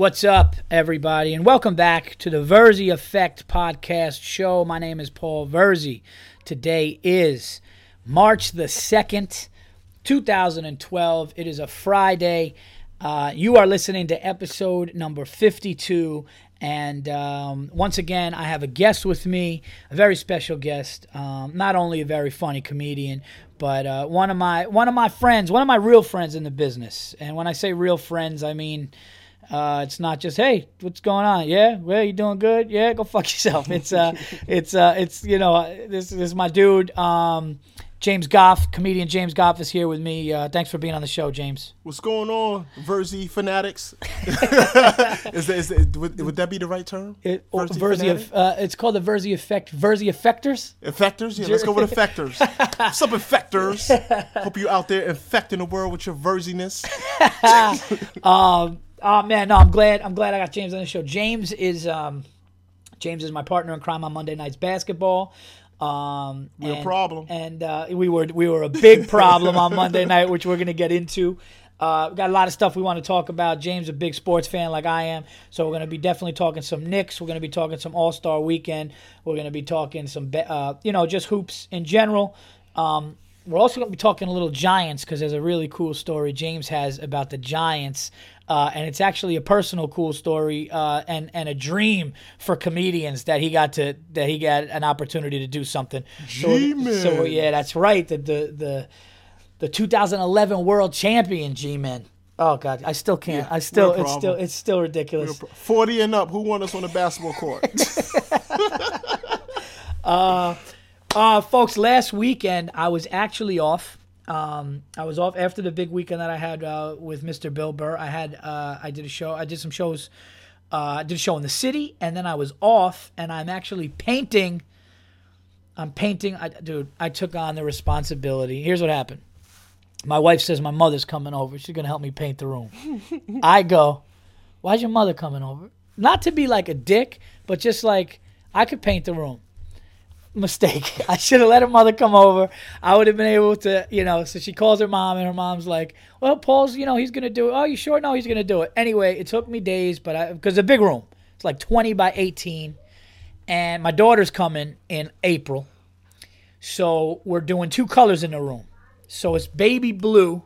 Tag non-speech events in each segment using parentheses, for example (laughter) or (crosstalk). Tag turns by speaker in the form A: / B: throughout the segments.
A: What's up, everybody, and welcome back to the Verzi Effect podcast show. My name is Paul Verzi. Today is March the 2nd, 2012. It is a Friday. Uh, you are listening to episode number 52. And um, once again, I have a guest with me, a very special guest. Um, not only a very funny comedian, but uh, one of my one of my friends, one of my real friends in the business. And when I say real friends, I mean uh, it's not just hey, what's going on? Yeah, well, you doing good? Yeah, go fuck (laughs) yourself. It's uh, it's uh, it's you know, this, this is my dude. Um, James Goff, comedian James Goff is here with me. Uh, thanks for being on the show, James.
B: What's going on, Verzi fanatics? (laughs) is, that, is that, would, would that be the right term?
A: It, or
B: Verzi
A: Verzi, uh, it's called the Verzi Effect. Verzi Effectors.
B: Effectors? Yeah, let's go with effectors. (laughs) What's up, effectors? Hope you out there infecting the world with your versiness.
A: Um, oh man, no, I'm glad. I'm glad I got James on the show. James is um, James is my partner in crime on Monday nights basketball. Um,
B: Real
A: and-
B: problem.
A: and uh, we were we were a big problem on (laughs) Monday night, which we're gonna get into. Uh, we got a lot of stuff we want to talk about. James, a big sports fan like I am, so we're gonna be definitely talking some Knicks. We're gonna be talking some All Star Weekend. We're gonna be talking some, uh, you know, just hoops in general. Um, we're also going to be talking a little Giants because there's a really cool story James has about the Giants, uh, and it's actually a personal cool story uh, and and a dream for comedians that he got to that he got an opportunity to do something. So,
B: G-Man.
A: so yeah, that's right. The the the, the 2011 World Champion G-Man. Oh God, I still can't.
B: Yeah,
A: I still it's still it's still ridiculous.
B: 40 and up, who won us on the basketball court? (laughs) (laughs)
A: Uh, uh, folks, last weekend I was actually off. Um, I was off after the big weekend that I had uh, with Mr. Bill Burr. I had uh, I did a show. I did some shows. Uh, I did a show in the city, and then I was off, and I'm actually painting. I'm painting. I, dude, I took on the responsibility. Here's what happened. My wife says my mother's coming over. She's gonna help me paint the room. (laughs) I go, why's your mother coming over? Not to be like a dick, but just like I could paint the room mistake. (laughs) I should have let her mother come over. I would have been able to, you know. So she calls her mom, and her mom's like, "Well, Paul's, you know, he's gonna do it. Oh, you sure? No, he's gonna do it. Anyway, it took me days, but I because a big room. It's like 20 by 18, and my daughter's coming in April, so we're doing two colors in the room. So it's baby blue.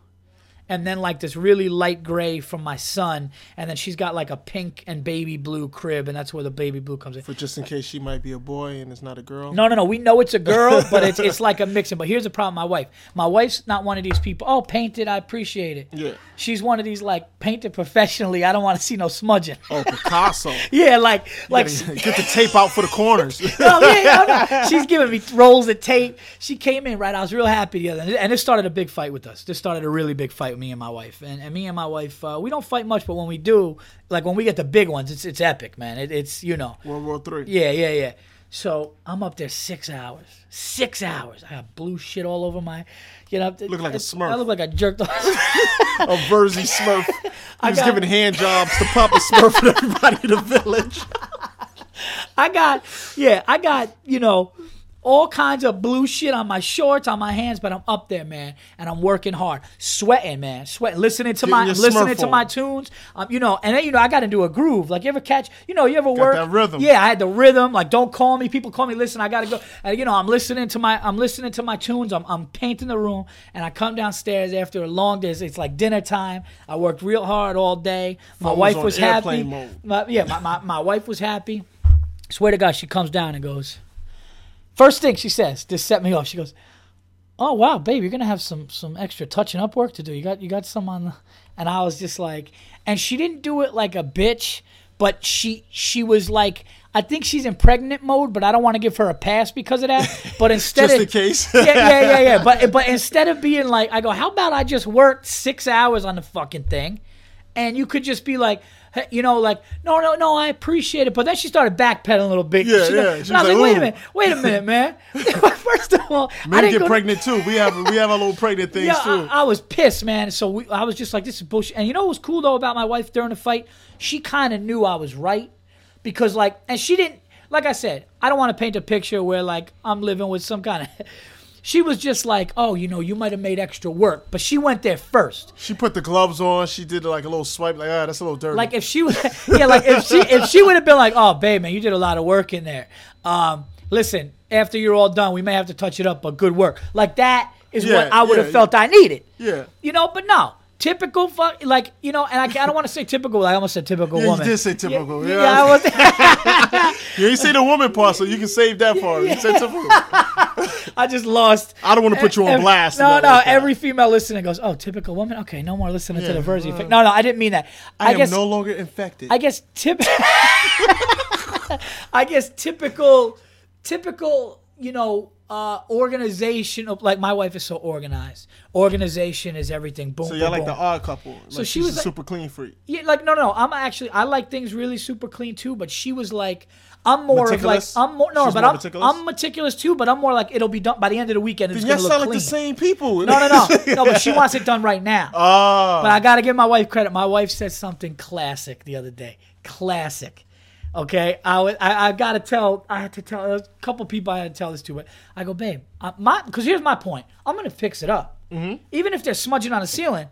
A: And then like this really light gray from my son, and then she's got like a pink and baby blue crib, and that's where the baby blue comes in.
B: For just in case she might be a boy and it's not a girl.
A: No, no, no. We know it's a girl, but it's it's like a mixing. But here's the problem: my wife. My wife's not one of these people. Oh, painted. I appreciate it.
B: Yeah.
A: She's one of these like painted professionally. I don't want to see no smudging.
B: Oh, Picasso. (laughs)
A: Yeah, like like.
B: Get the tape out for the corners. (laughs)
A: Oh, yeah, yeah, no. She's giving me rolls of tape. She came in right. I was real happy the other, and this started a big fight with us. This started a really big fight with me and my wife. And, and me and my wife, uh, we don't fight much, but when we do, like when we get the big ones, it's it's epic, man. It, it's you know.
B: World War Three.
A: Yeah, yeah, yeah. So I'm up there six hours. Six hours. I got blue shit all over my, you know.
B: Look like a Smurf.
A: I look like I jerked off.
B: A Verzi Smurf. (laughs) He was
A: got-
B: giving hand jobs to Papa Smurf and everybody in the village. (laughs)
A: I got, yeah, I got, you know, all kinds of blue shit on my shorts, on my hands, but I'm up there, man, and I'm working hard, sweating, man, sweating, listening to my, listening to my tunes, um, you know, and then you know I got into a groove. Like you ever catch, you know, you ever work
B: that rhythm.
A: Yeah, I had the rhythm. Like don't call me, people call me. Listen, I gotta go. And you know, I'm listening to my, I'm listening to my tunes. I'm, I'm painting the room, and I come downstairs after a long day. It's, like dinner time. I worked real hard all day. My wife was happy. My, yeah, my, my, my wife was happy. Swear to God, she comes down and goes. First thing she says, just set me off. She goes, "Oh wow, babe, you're gonna have some some extra touching up work to do. You got you got some on." The... And I was just like, and she didn't do it like a bitch, but she she was like, I think she's in pregnant mode, but I don't want to give her a pass because of that. (laughs) But instead
B: Just
A: of
B: in case. (laughs)
A: yeah, yeah, yeah, yeah. But (laughs) but instead of being like, I go, how about I just worked six hours on the fucking thing, and you could just be like, hey, you know, like, no, no, no, I appreciate it. But then she started backpedaling a little bit.
B: Yeah,
A: She-
B: yeah.
A: And
B: She
A: I was like, wait a minute, wait a minute, man. (laughs) (laughs) First of all, I didn't
B: get
A: go to-
B: pregnant too. We have we have our little pregnant things
A: yeah,
B: too.
A: I, I was pissed, man. So we, I was just like, this is bullshit. And you know what was cool though about my wife during the fight? She kind of knew I was right because like, and she didn't. Like I said, I don't want to paint a picture where like I'm living with some kind of. She was just like, oh, you know, you might have made extra work, but she went there first.
B: She put the gloves on. She did like a little swipe, like ah, that's a little dirty.
A: Like if she (laughs) yeah, like if she if she would have been like, oh, babe, man, you did a lot of work in there. Um, listen, after you're all done, we may have to touch it up, but good work. Like that is
B: Yeah,
A: what I would have
B: yeah,
A: felt I needed.
B: yeah.
A: You know, but no. Typical fuck, like you know, and I, I don't want to say typical. I almost said typical
B: Yeah, you
A: woman.
B: did say typical,
A: Yeah,
B: yeah.
A: yeah, I was. (laughs)
B: yeah You say the woman part, so you can save that part. You said typical. (laughs) (laughs)
A: I just lost.
B: I don't want to put you on
A: Ev-
B: blast.
A: No, no.
B: like
A: every female listening goes, "Oh, typical woman." Okay, no more listening to the Verzi
B: well,
A: effect. No, no, I didn't mean that.
B: I,
A: I,
B: am
A: guess.
B: no longer infected.
A: I guess tip. (laughs) I guess typical, typical. You know, uh, organization of like my wife is so organized. Organization is everything. Boom.
B: so
A: boom,
B: y'all like
A: boom.
B: the odd couple. Like
A: she
B: she's
A: was
B: a
A: like-
B: super clean freak.
A: Yeah, like no, no. I'm actually I like things really super clean too. But she was like, I'm more
B: Meticulous?
A: of like I'm more no,
B: She's
A: but
B: more
A: I'm
B: meticulous?
A: I'm meticulous too. But I'm more like it'll be done by the end of the weekend. It's
B: Then y'all
A: gonna
B: sound
A: look
B: like
A: clean.
B: the same people.
A: No, no, no, no. But she (laughs) wants it done right now.
B: Oh.
A: But I gotta give my wife credit. My wife said something classic the other day. Classic. Okay, I I, I gotta tell. I had to tell a couple people. I had to tell this to. But I go, babe, uh, my because here's my point. I'm gonna fix it up. Mm-hmm. Even if they're smudging on the ceiling,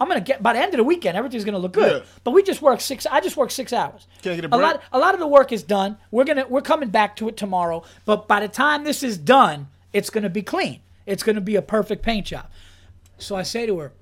A: I'm gonna get by the end of the weekend. Everything's gonna look good.
B: Yeah.
A: But we just work six. I just work six hours.
B: Can't get a break?
A: a lot. A lot of the work is done. We're gonna we're coming back to it tomorrow. But by the time this is done, it's gonna be clean. It's gonna be a perfect paint job. So I say to her,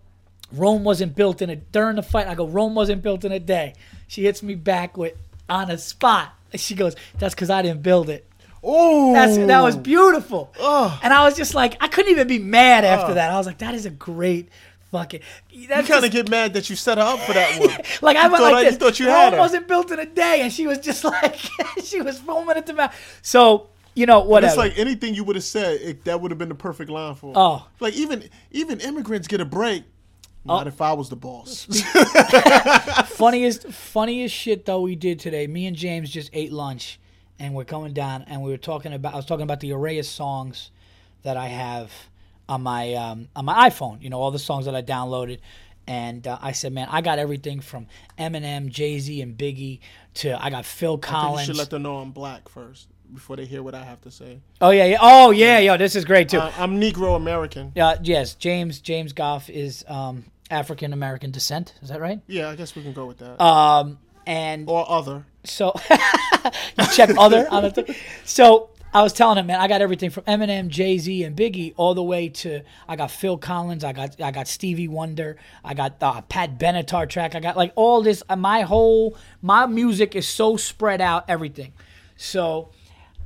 A: Rome wasn't built in a during the fight. I go, Rome wasn't built in a day. She hits me back with on a spot. She goes, That's because I didn't build it.
B: oh,
A: that was beautiful.
B: Ugh.
A: And I was just like, I couldn't even be mad after that. I was like, that is a great fucking.
B: You
A: That's
B: kind of get mad that you set her up for that (laughs) one.
A: like I
B: You
A: went like
B: I-
A: this.
B: you thought you had her.
A: wasn't built in a day, and she was just (laughs) like she was foaming at the mouth. So you know, whatever.
B: It's like anything you would have said, it, that would have been the perfect line for. her.
A: Oh.
B: like even even immigrants get a break. Oh. Not if I was the boss. (laughs)
A: funniest funniest shit though we did today. Me and James just ate lunch, and we're coming down, and we were talking about. I was talking about the array of songs that I have on my um, on my iPhone. You know, all the songs that I downloaded, and uh, I said, man, I got everything from Eminem, Jay Z, and Biggie to I got Phil
B: think you should let them know I'm black first before they hear what I have to say.
A: oh yeah, yeah. Oh yeah, yo, this is great too.
B: Uh, I'm Negro American.
A: Uh, yes, James James Goff is um, African American descent. Is that right?
B: Yeah, I guess we can go with that.
A: Um, and
B: or other.
A: so (laughs) you check other on the thing. So I was telling him, man, I got everything from Eminem, Jay Z, and Biggie, all the way to I got Phil Collins, I got I got Stevie Wonder, I got uh, Pat Benatar track, I got like all this. uh, My whole my music is so spread out, everything. So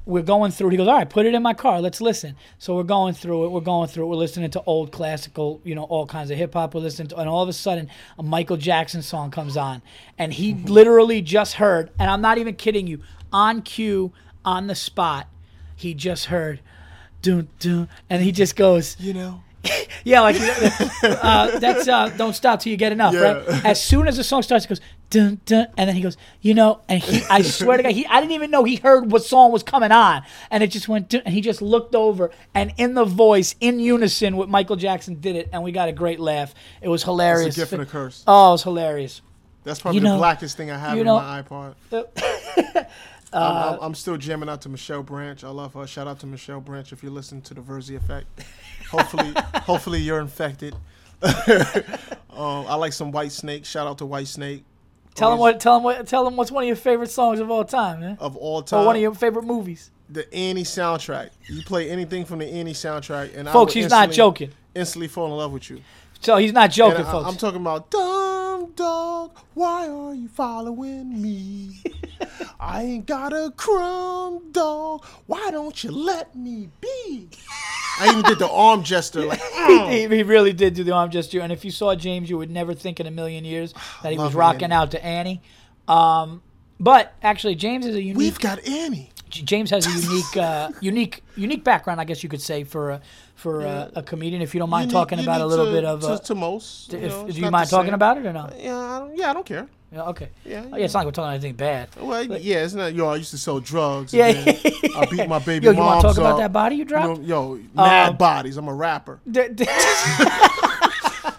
A: we're going through. it. He goes, all right, put it in my car. Let's listen. So we're going through it. We're going through it. We're listening to old classical, you know, all kinds of hip hop. We're listening to, and all of a sudden, a Michael Jackson song comes on, and he literally just heard, and I'm not even kidding you, on cue, on the spot, he just heard, dun dun, and he just goes,
B: You know. (laughs)
A: yeah, like uh, that's uh, "Don't Stop Till You Get Enough,"
B: Yeah.
A: right? As soon as the song starts, it goes dun dun, and then he goes, you know, and he, I swear to God, he, I didn't even know he heard what song was coming on, and it just went, dun, and he just looked over, and in the voice, in unison with Michael Jackson, did it, and we got a great laugh. It was hilarious.
B: It's a gift and a curse.
A: Oh, it was hilarious.
B: That's probably
A: You know-
B: the blackest thing I have
A: you
B: in my iPod. (laughs)
A: Uh,
B: I'm, I'm, still jamming out to Michelle Branch. I love her. Shout out to Michelle Branch if you listen to the Verzi Effect. Hopefully, (laughs) hopefully you're infected. (laughs) um, I like some Whitesnake. Shout out to Whitesnake.
A: Tell him what, tell him what, tell him what's one of your favorite songs of all time, man,
B: of all time.
A: or one of your favorite movies.
B: the Annie soundtrack. You play anything from the Annie soundtrack, and I
A: Folks, he's not joking.
B: Instantly fall in love with you.
A: So he's not joking,
B: I,
A: folks.
B: I'm talking about dumb dog. Why are you following me? (laughs) I ain't got a crumb dog. Why don't you let me be? I even did the arm gesture, like (laughs) mm.
A: he, he really did do the arm gesture, and if you saw James, you would never think in a million years that he was rocking
B: Annie.
A: out to Annie. Um, but actually, James is a unique.
B: we've got Annie.
A: James has a unique, uh, unique, unique background, I guess you could say, for a, for a, a comedian. If you don't mind
B: Unique-
A: talking about a little
B: to-
A: bit of,
B: to,
A: uh,
B: to most.
A: if,
B: you know,
A: do you mind talking
B: same.
A: about it or no?
B: Yeah, I don't, yeah, I don't care.
A: Yeah, okay.
B: Yeah,
A: Oh, yeah, it's not like we're talking anything bad.
B: Well, yeah, it's not. Yo, I used to sell drugs.
A: Yeah,
B: I beat my (laughs) baby
A: Yo, you want to talk about that body you
B: You
A: dropped?
B: know, yo, mad
A: Um,
B: bodies. I'm a rapper. (laughs)
A: D- d-
B: I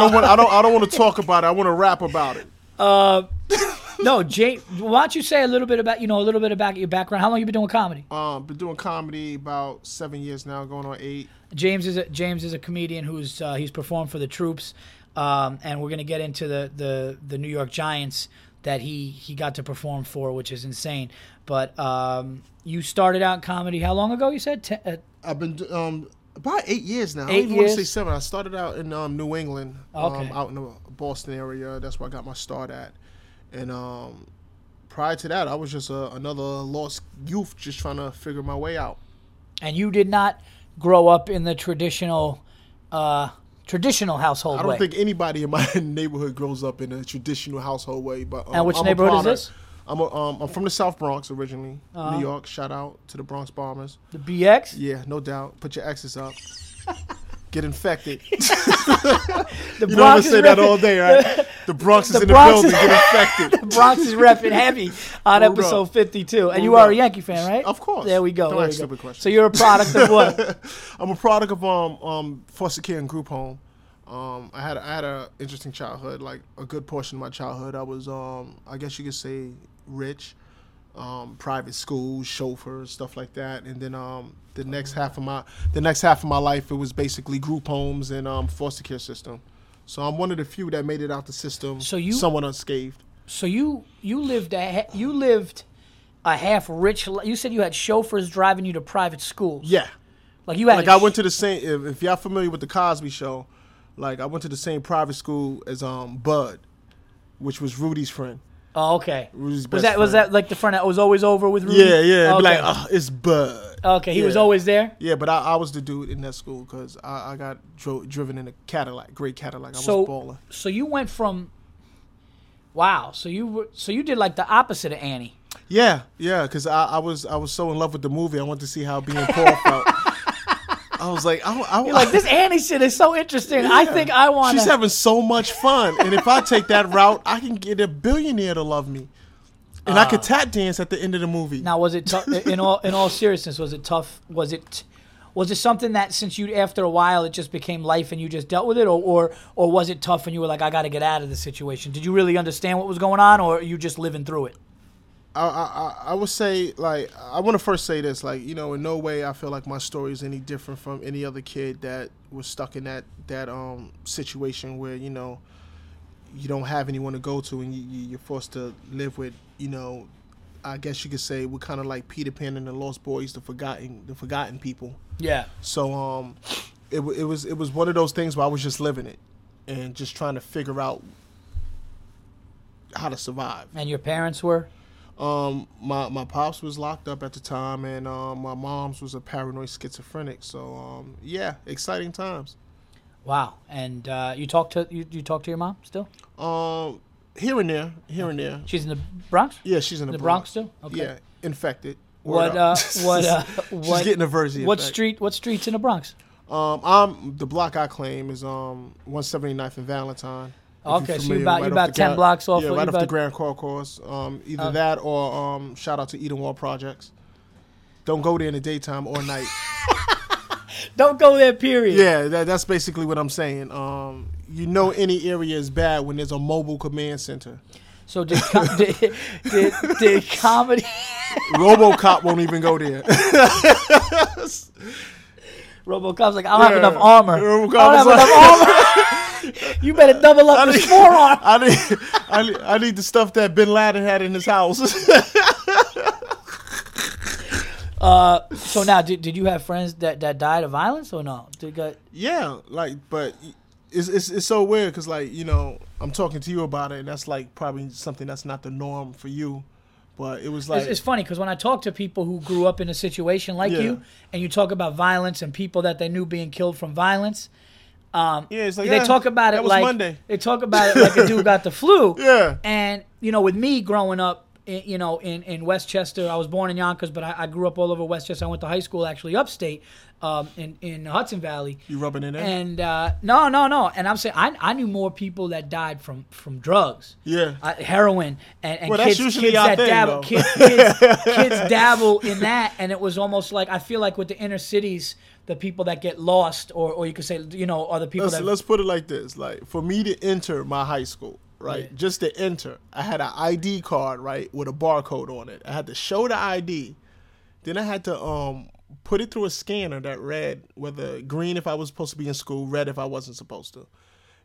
B: don't want. I don't. I don't want to talk about it. I want to rap about it.
A: uh, (laughs) (laughs) no, Jay. Why don't you say a little bit about you know a little bit about your background? How long you been doing comedy?
B: Um, been doing comedy about seven years now, going on eight.
A: James is a, James is a comedian who's uh, he's performed for the troops, um, and we're gonna get into the, the the New York Giants that he he got to perform for, which is insane. But um, you started out in comedy how long ago? You said Te- uh,
B: I've been um about eight years now. I
A: Eight
B: don't even want to say seven. I started out in um, New England, um,
A: Okay.
B: out in the Boston area. That's where I got my start at. And um, prior to that, I was just a, another lost youth, just trying to figure my way out.
A: and you did not grow up in the traditional uh, traditional household
B: I don't
A: way.
B: think anybody in my (laughs) neighborhood grows up in a traditional household way. But um,
A: And which
B: I'm
A: neighborhood is this?
B: I'm a, um, I'm from the South Bronx originally,
A: Uh-huh.
B: New York. Shout out to the Bronx Bombers.
A: the BX.
B: Yeah, no doubt. Put your X's up. (laughs) Get infected. (laughs) (laughs)
A: The
B: You know, I'm
A: Bronx is
B: say that all day, right? (laughs) The Bronx is
A: the
B: in
A: Bronx
B: the building. Get infected.
A: The Bronx is repping heavy on
B: Word
A: episode
B: up.
A: 52. And you
B: Word
A: are a. Yankee fan, right?
B: Of course.
A: There we go.
B: Don't
A: there
B: ask stupid questions.
A: So you're a product of what?
B: I'm a product of um um foster care and group home. Um, I had I had a interesting childhood. Like a good portion of my childhood, I was um I guess you could say rich, um private schools, chauffeurs, stuff like that. And then um the next half of my the next half of my life, it was basically group homes and um foster care system. So I'm one of the few that made it out the system.
A: So you-
B: somewhat unscathed.
A: so you you lived a you lived a half rich. You said you had chauffeurs driving you to private schools.
B: Yeah.
A: Like you had.
B: like I went to the same. If, if y'all familiar with the Cosby Show, like I went to the same private school as um Bud, which was Rudy's friend.
A: Oh, okay. Was
B: best
A: that was that like the friend that was always over with Rudy?
B: Yeah, yeah. it'd
A: Okay.
B: Be like, oh, it's Bud.
A: okay, he was always there.
B: Yeah, but I, I was the dude in that school because I, I got dro- driven in a Cadillac, great Cadillac. I
A: So
B: was a baller.
A: so you went from. Wow. So you were so you did like the opposite of Annie.
B: Yeah, yeah. Because I, I was I was so in love with the movie. I wanted to see how being poor (laughs) felt. I was like, I, I,
A: You're like this Annie shit is so interesting. I think I want
B: She's having so much fun, and if I take that route, I can get a billionaire to love me, and I could ah. tap dance at the end of the movie.
A: Now, was it tough? in all in all seriousness? Was it tough? Was it was it something that since you after a while it just became life and you just dealt with it, or or or was it tough and you were like, I got to get out of the situation? Did you really understand what was going on, or are you just living through it?
B: I, I, I- I would say like I want to first say this like you know in no way I feel like my story is any different from any other kid that was stuck in that that um situation where you know you don't have anyone to go to and you, you- you're forced to live with you know I guess you could say we're kind of like Peter Pan and the Lost Boys the forgotten the forgotten people
A: Yeah.
B: so um it, it was it was one of those things where I was just living it and just trying to figure out how to survive
A: And your parents were.
B: Um, my my pops was locked up at the time, and um, my mom's was a paranoid schizophrenic. So um, yeah, exciting times.
A: Wow. And uh, you talk to you, you talk to your mom still?
B: Um, here and there, here and there.
A: She's in the Bronx.
B: Yeah, she's in the,
A: The Bronx still? Okay.
B: Yeah, infected.
A: What
B: Word
A: uh (laughs) what uh
B: she's getting a version.
A: what street what streets in the Bronx?
B: Um, I'm the block I claim is um 179th and Valentine. You're
A: Okay, so you
B: familiar,
A: about
B: right off
A: about ten
B: Gra-
A: blocks off.
B: Yeah, right off the Grand Concourse. Um, either
A: Uh.
B: that or um, shout out to Edenwald Projects. Don't go there in the daytime or night. (laughs)
A: Don't go there. Period.
B: Yeah, that, that's basically what I'm saying. Um, you know, any area is bad when there's a mobile command center.
A: So did com- (laughs) did, did, did comedy (laughs)
B: RoboCop won't even go there.
A: RoboCop's like I don't have enough armor.
B: RoboCop
A: I don't have enough armor. (laughs) you better double up
B: I need-
A: forearm.
B: I need, I need, I need the stuff that Bin Laden had in his house. (laughs)
A: Uh, so now, did, did you have friends that, that died of violence or no? Did got,
B: yeah, like, but it's it's, it's so weird because like you know I'm talking to you about it, and that's like probably something that's not the norm for you. But it was like
A: it's, it's funny because when I talk to people who grew up in a situation like
B: Yeah.
A: you, and you talk about violence and people that they knew being killed from violence, um,
B: yeah, it's like
A: they
B: yeah,
A: talk about it like
B: Monday.
A: they talk about it like a dude got the (laughs) flu.
B: Yeah.
A: And you know, with me growing up, in, you know, in, in Westchester, I was born in Yonkers, but I, I grew up all over Westchester. I went to high school actually upstate, um, in in Hudson Valley.
B: You rubbing it in?
A: And uh, no, no, no. And I'm saying I, I knew more people that died from from drugs.
B: Yeah.
A: Uh, heroin and, and
B: Well,
A: kids, kids that
B: thing,
A: dabble, kids, kids, (laughs) kids dabble in that, and it was almost like I feel like with the inner cities, the people that get lost, or, or you could say, you know, are the people
B: let's,
A: that
B: let's put it like this: like for me to enter my high school, right?
A: Yeah.
B: Just to enter. I had an ID card, right, with a barcode on it. I had to show the ID. Then I had to um put it through a scanner that read whether green if I was supposed to be in school, red if I wasn't supposed to.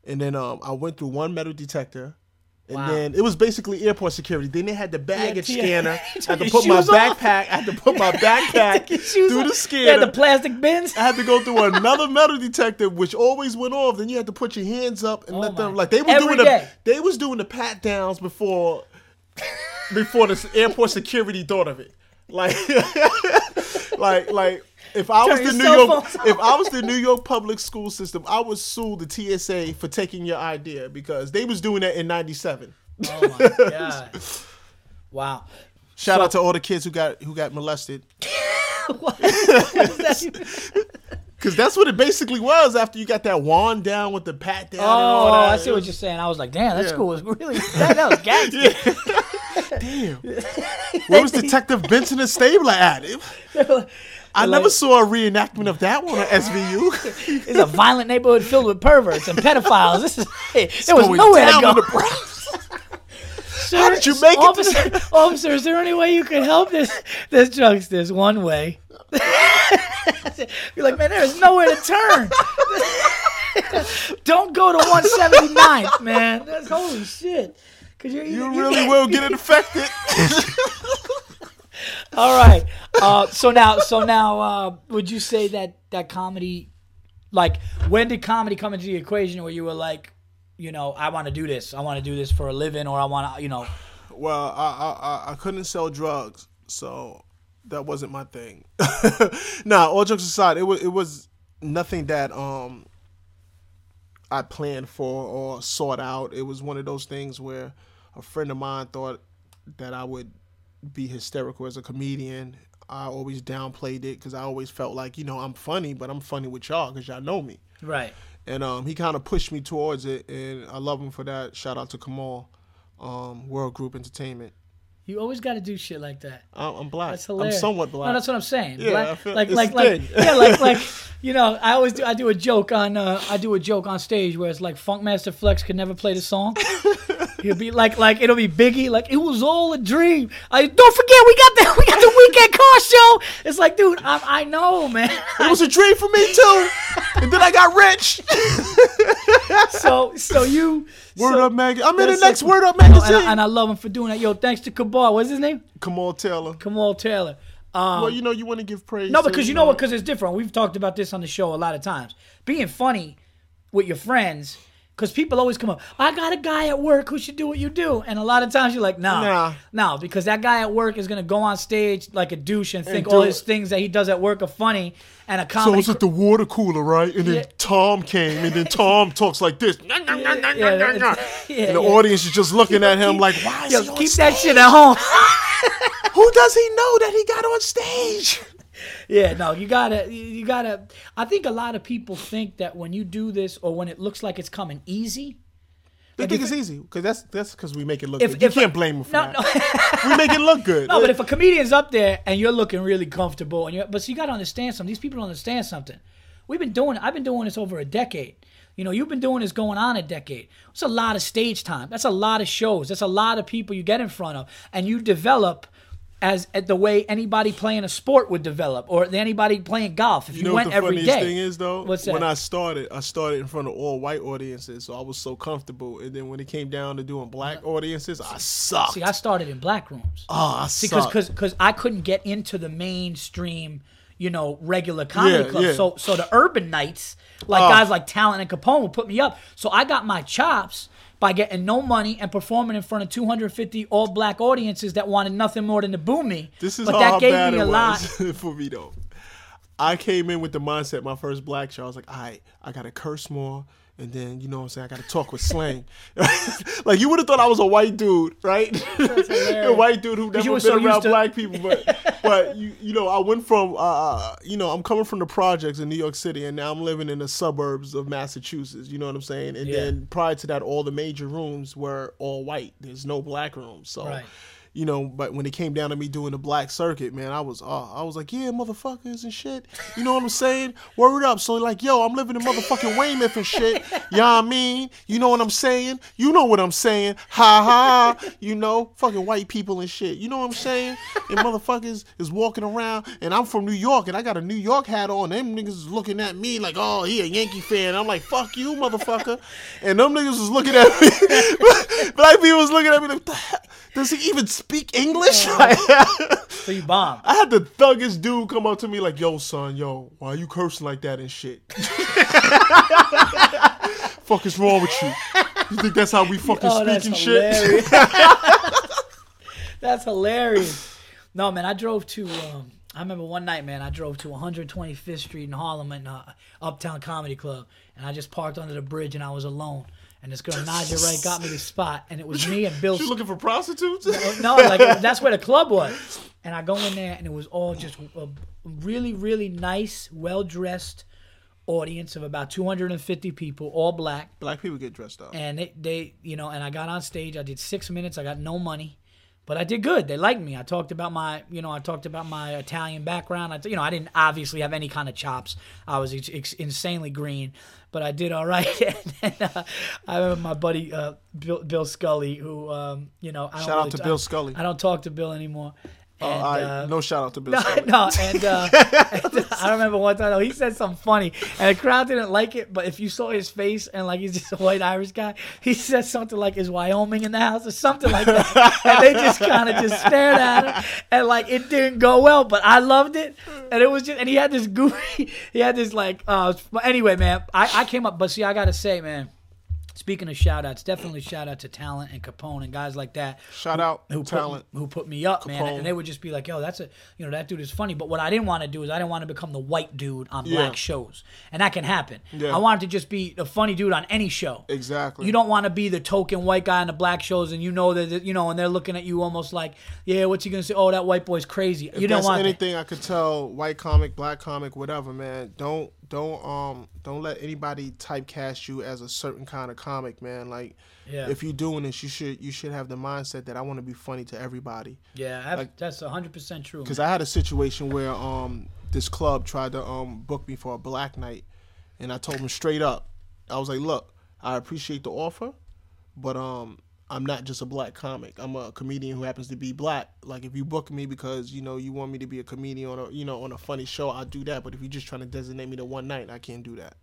B: And then um I went through one metal detector. And
A: Wow.
B: then it was basically airport security. Then they had the baggage
A: yeah.
B: scanner. (laughs) I had to put my
A: off?
B: backpack. I had to put my (laughs) backpack through
A: off.
B: the
A: They
B: scanner.
A: had the plastic bins.
B: I had to go through (laughs) another metal detector, which always went off. Then you had to put your hands up and
A: Oh
B: let them like they were
A: Every
B: doing the they was doing the pat downs before before the airport security thought of it. Like like like if I was the New York if I was the New York public school system, I would sue the TSA for taking your idea because they was doing that in '97.
A: Oh my god! Wow.
B: Shout
A: So-
B: out to all the kids who got who got molested. (laughs)
A: What? What is that? (laughs)
B: Cause that's what it basically was after you got that wand down with the pat down. and all
A: Oh,
B: that.
A: I see what you're saying. I was like, damn, that
B: Yeah.
A: school was really that, that was gangster. (laughs)
B: Damn. Where was Detective Benson and Stabler at? It- I
A: Like-
B: never saw a reenactment of that one on SVU. (laughs)
A: It's a violent neighborhood filled with perverts and pedophiles. This is (laughs) there was
B: Going
A: nowhere to go.
B: in the Bronx.
A: Sir, (laughs)
B: How did you make it to
A: officer, officer, is there any way you can help this this drugs? There's one way. You're like, man, there's nowhere to turn. Don't go to 179th, man. That's holy shit. Cause you're,
B: You really will get infected. (laughs)
A: All right. Uh, so now, so now, uh, would you say that that comedy, like, when did comedy come into the equation where you were like, you know, I want to do this, I want to do this for a living, or I want to, you know,
B: well, I, I I- couldn't sell drugs, so that wasn't my thing. (laughs) nah, all jokes aside, it was it was nothing that um I planned for or sought out. It was one of those things where a friend of mine thought that I would be hysterical as a comedian. I always downplayed it because I always felt like you know I'm funny, but I'm funny with y'all because y'all know me.
A: right?
B: And um, he kind of pushed me towards it, and I love him for that. Shout out to Kamal, um, World Group Entertainment.
A: You always got to do shit like that.
B: I'm, I'm black.
A: That's hilarious.
B: I'm somewhat black.
A: No, that's what I'm saying.
B: Yeah,
A: Black-
B: I feel-
A: like, like,
B: a
A: like, yeah, like, like, (laughs) you know, I always do. I do a joke on, uh, I do a joke on stage where it's like Funkmaster Flex could never play the song. (laughs) He'll be like, like it'll be Biggie, like it was all a dream. I don't forget we got the (laughs) we got the weekend car show. It's like, dude, I, I know, man.
B: it was a dream for me too, and then I got rich. (laughs)
A: so, so you
B: Word
A: so,
B: Up Magazine. I'm in the next
A: so-
B: Word Up
A: No, and,
B: Magazine.
A: I, and I love him for doing that. Yo, thanks to Kabar. What's his name?
B: Kamal Taylor.
A: Kamal Taylor. Um,
B: Well, you know you want to give praise.
A: No, because you know what? Because it's different. We've talked about this on the show a lot of times. Being funny with your friends, because people always come up. I got a guy at work who should do what you do, and a lot of times you're like, no,
B: Nah.
A: no, because that guy at work is gonna go on stage like a douche and think
B: do
A: all
B: it.
A: his things that he does at work are funny, and a comedy.
B: So
A: comedy.
B: it's at the water cooler, right? And then
A: Yeah.
B: Tom came, and then (laughs) Tom talks like this.
A: yeah, (laughs)
B: and the audience is just looking at him like, why is
A: Yo,
B: he on
A: keep that shit at home. (laughs)
B: Who does he know that he got on stage? (laughs)
A: Yeah, no, you gotta, you- you gotta. I think a lot of people think that when you do this, or when it looks like it's coming easy,
B: They
A: Like
B: think it's easy because that's that's because we make it look
A: If-
B: good. You
A: if-
B: can't blame them for
A: no,
B: that.
A: no. (laughs)
B: we make it look good.
A: No, but if a comedian's up there and you're looking really comfortable, and you're, but you got to understand something. These people don't understand something. We've been doing. I've been doing this over a decade. You know, you've been doing this going on a decade. It's a lot of stage time. That's a lot of shows. That's a lot of people you get in front of, and you develop as at the way anybody playing a sport would develop, or anybody playing golf. If you,
B: You know
A: went
B: what the
A: every
B: funniest
A: day.
B: thing is though?
A: What's that?
B: When I started, I started in front of all white audiences, so I was so comfortable. And then when it came down to doing black uh, audiences, I sucked.
A: See, I started in black rooms.
B: oh, I
A: because
B: sucked.
A: because because I couldn't get into the mainstream, you know, regular comedy
B: Yeah,
A: club.
B: yeah.
A: So so the urban nights, like
B: Oh.
A: guys like Talent and Capone would put me up. So I got my chops by getting no money and performing in front of 250 all black audiences that wanted nothing more than to boo me.
B: This is
A: but
B: how
A: that gave
B: bad
A: me a lot. (laughs)
B: for me though. I came in with the mindset my first black show. I was like, all right, I gotta curse more, and then you know what I'm saying, I gotta talk with slang. (laughs) like you would have thought I was a white dude, right? (laughs) a white dude who never been
A: so
B: around
A: to-
B: black people. But (laughs) but you you know, I went from uh you know, I'm coming from the projects in New York City and now I'm living in the suburbs of Massachusetts, you know what I'm saying? And
A: Yeah.
B: then prior to that all the major rooms were all white. There's no black rooms. So
A: Right.
B: You know, but when it came down to me doing the black circuit, man, I was, uh, I was like, yeah, motherfuckers and shit. You know what I'm saying? Word up. So like, yo, I'm living in motherfucking Weymouth and shit. You know what I mean? You know what I'm saying? You know what I'm saying? Ha ha. You know, fucking white people and shit. You know what I'm saying? And motherfuckers is walking around, and I'm from New York, and I got a New York hat on. Them niggas is looking at me like, oh, he a Yankee fan. I'm like, fuck you, motherfucker. And them niggas was looking at me. (laughs) Black people was looking at me like, "The hell? does he even speak English? (laughs)
A: So you bomb.
B: I had the thuggest dude come up to me like, "Yo, son, yo, why you cursing like that and shit? (laughs) Fuck is wrong with you? You think that's how we (laughs) fucking
A: Oh,
B: speak and shit?"
A: that's hilarious. No, man, I drove to. Um, I remember one night, man, I drove to 125th Street in Harlem in uh, Uptown Comedy Club, and I just parked under the bridge, and I was alone. And this girl Naja Ray got me the spot, and it was me and Bill. (laughs)
B: You looking for prostitutes?
A: no, like that's where the club was. And I go in there, and it was all just a really, really nice, well dressed audience of about 250 people, all black.
B: Black people get dressed up.
A: And they, they, you know, and I got on stage. I did six minutes. I got no money, but I did good. They liked me. I talked about my, you know, I talked about my Italian background. I, you know, I didn't obviously have any kind of chops. I was ex- ex- insanely green, but I did all right. (laughs) and then, uh, I remember my buddy uh, Bill, Bill Scully, who, um, you know, I don't
B: Shout out to Bill Scully.
A: I don't talk to Bill anymore.
B: Oh,
A: And,
B: right.
A: uh,
B: no shout out to Bill
A: no, no, and, uh, (laughs) (laughs) and I remember one time though, he said something funny, and the crowd didn't like it. But if you saw his face and like he's just a white Irish guy, he said something like, "Is Wyoming in the house?" or something like that, and they just kind of just stared at him, and like it didn't go well. But I loved it, and it was just, and he had this goofy, (laughs) he had this like, uh, but anyway, man, I, I came up, but see, I gotta say, man. Speaking of shout outs, definitely shout out to Talent and Capone and guys like that
B: Shout out
A: who
B: talent.
A: put, who put me up, man, and they would just be like, "Yo, that's a you know that dude is funny." But what I didn't want to do is I didn't want to become the white dude on
B: Yeah.
A: black shows, and that can happen.
B: Yeah.
A: I wanted to just be the funny dude on any show.
B: Exactly.
A: You don't want to be the token white guy on the black shows, and you know that you know, and they're looking at you almost like, "Yeah, what's he gonna say? Oh, that white boy's crazy."
B: if
A: you don't want that.
B: anything I could tell white comic, black comic, whatever, man. Don't don't um don't let anybody typecast you as a certain kind of comic, man. Like
A: Yeah.
B: if you're doing this, you should you should have the mindset that I want to be funny to everybody.
A: Yeah, that- that's hundred percent true.
B: Because. I had a situation where um this club tried to um book me for a black night, and I told them straight up, I was like, look, I appreciate the offer, but um I'm not just a black comic. I'm a comedian who happens to be black. Like if you book me because you know you want me to be a comedian on a you know on a funny show, I'll do that. But if you're just trying to designate me to one night, I can't do that.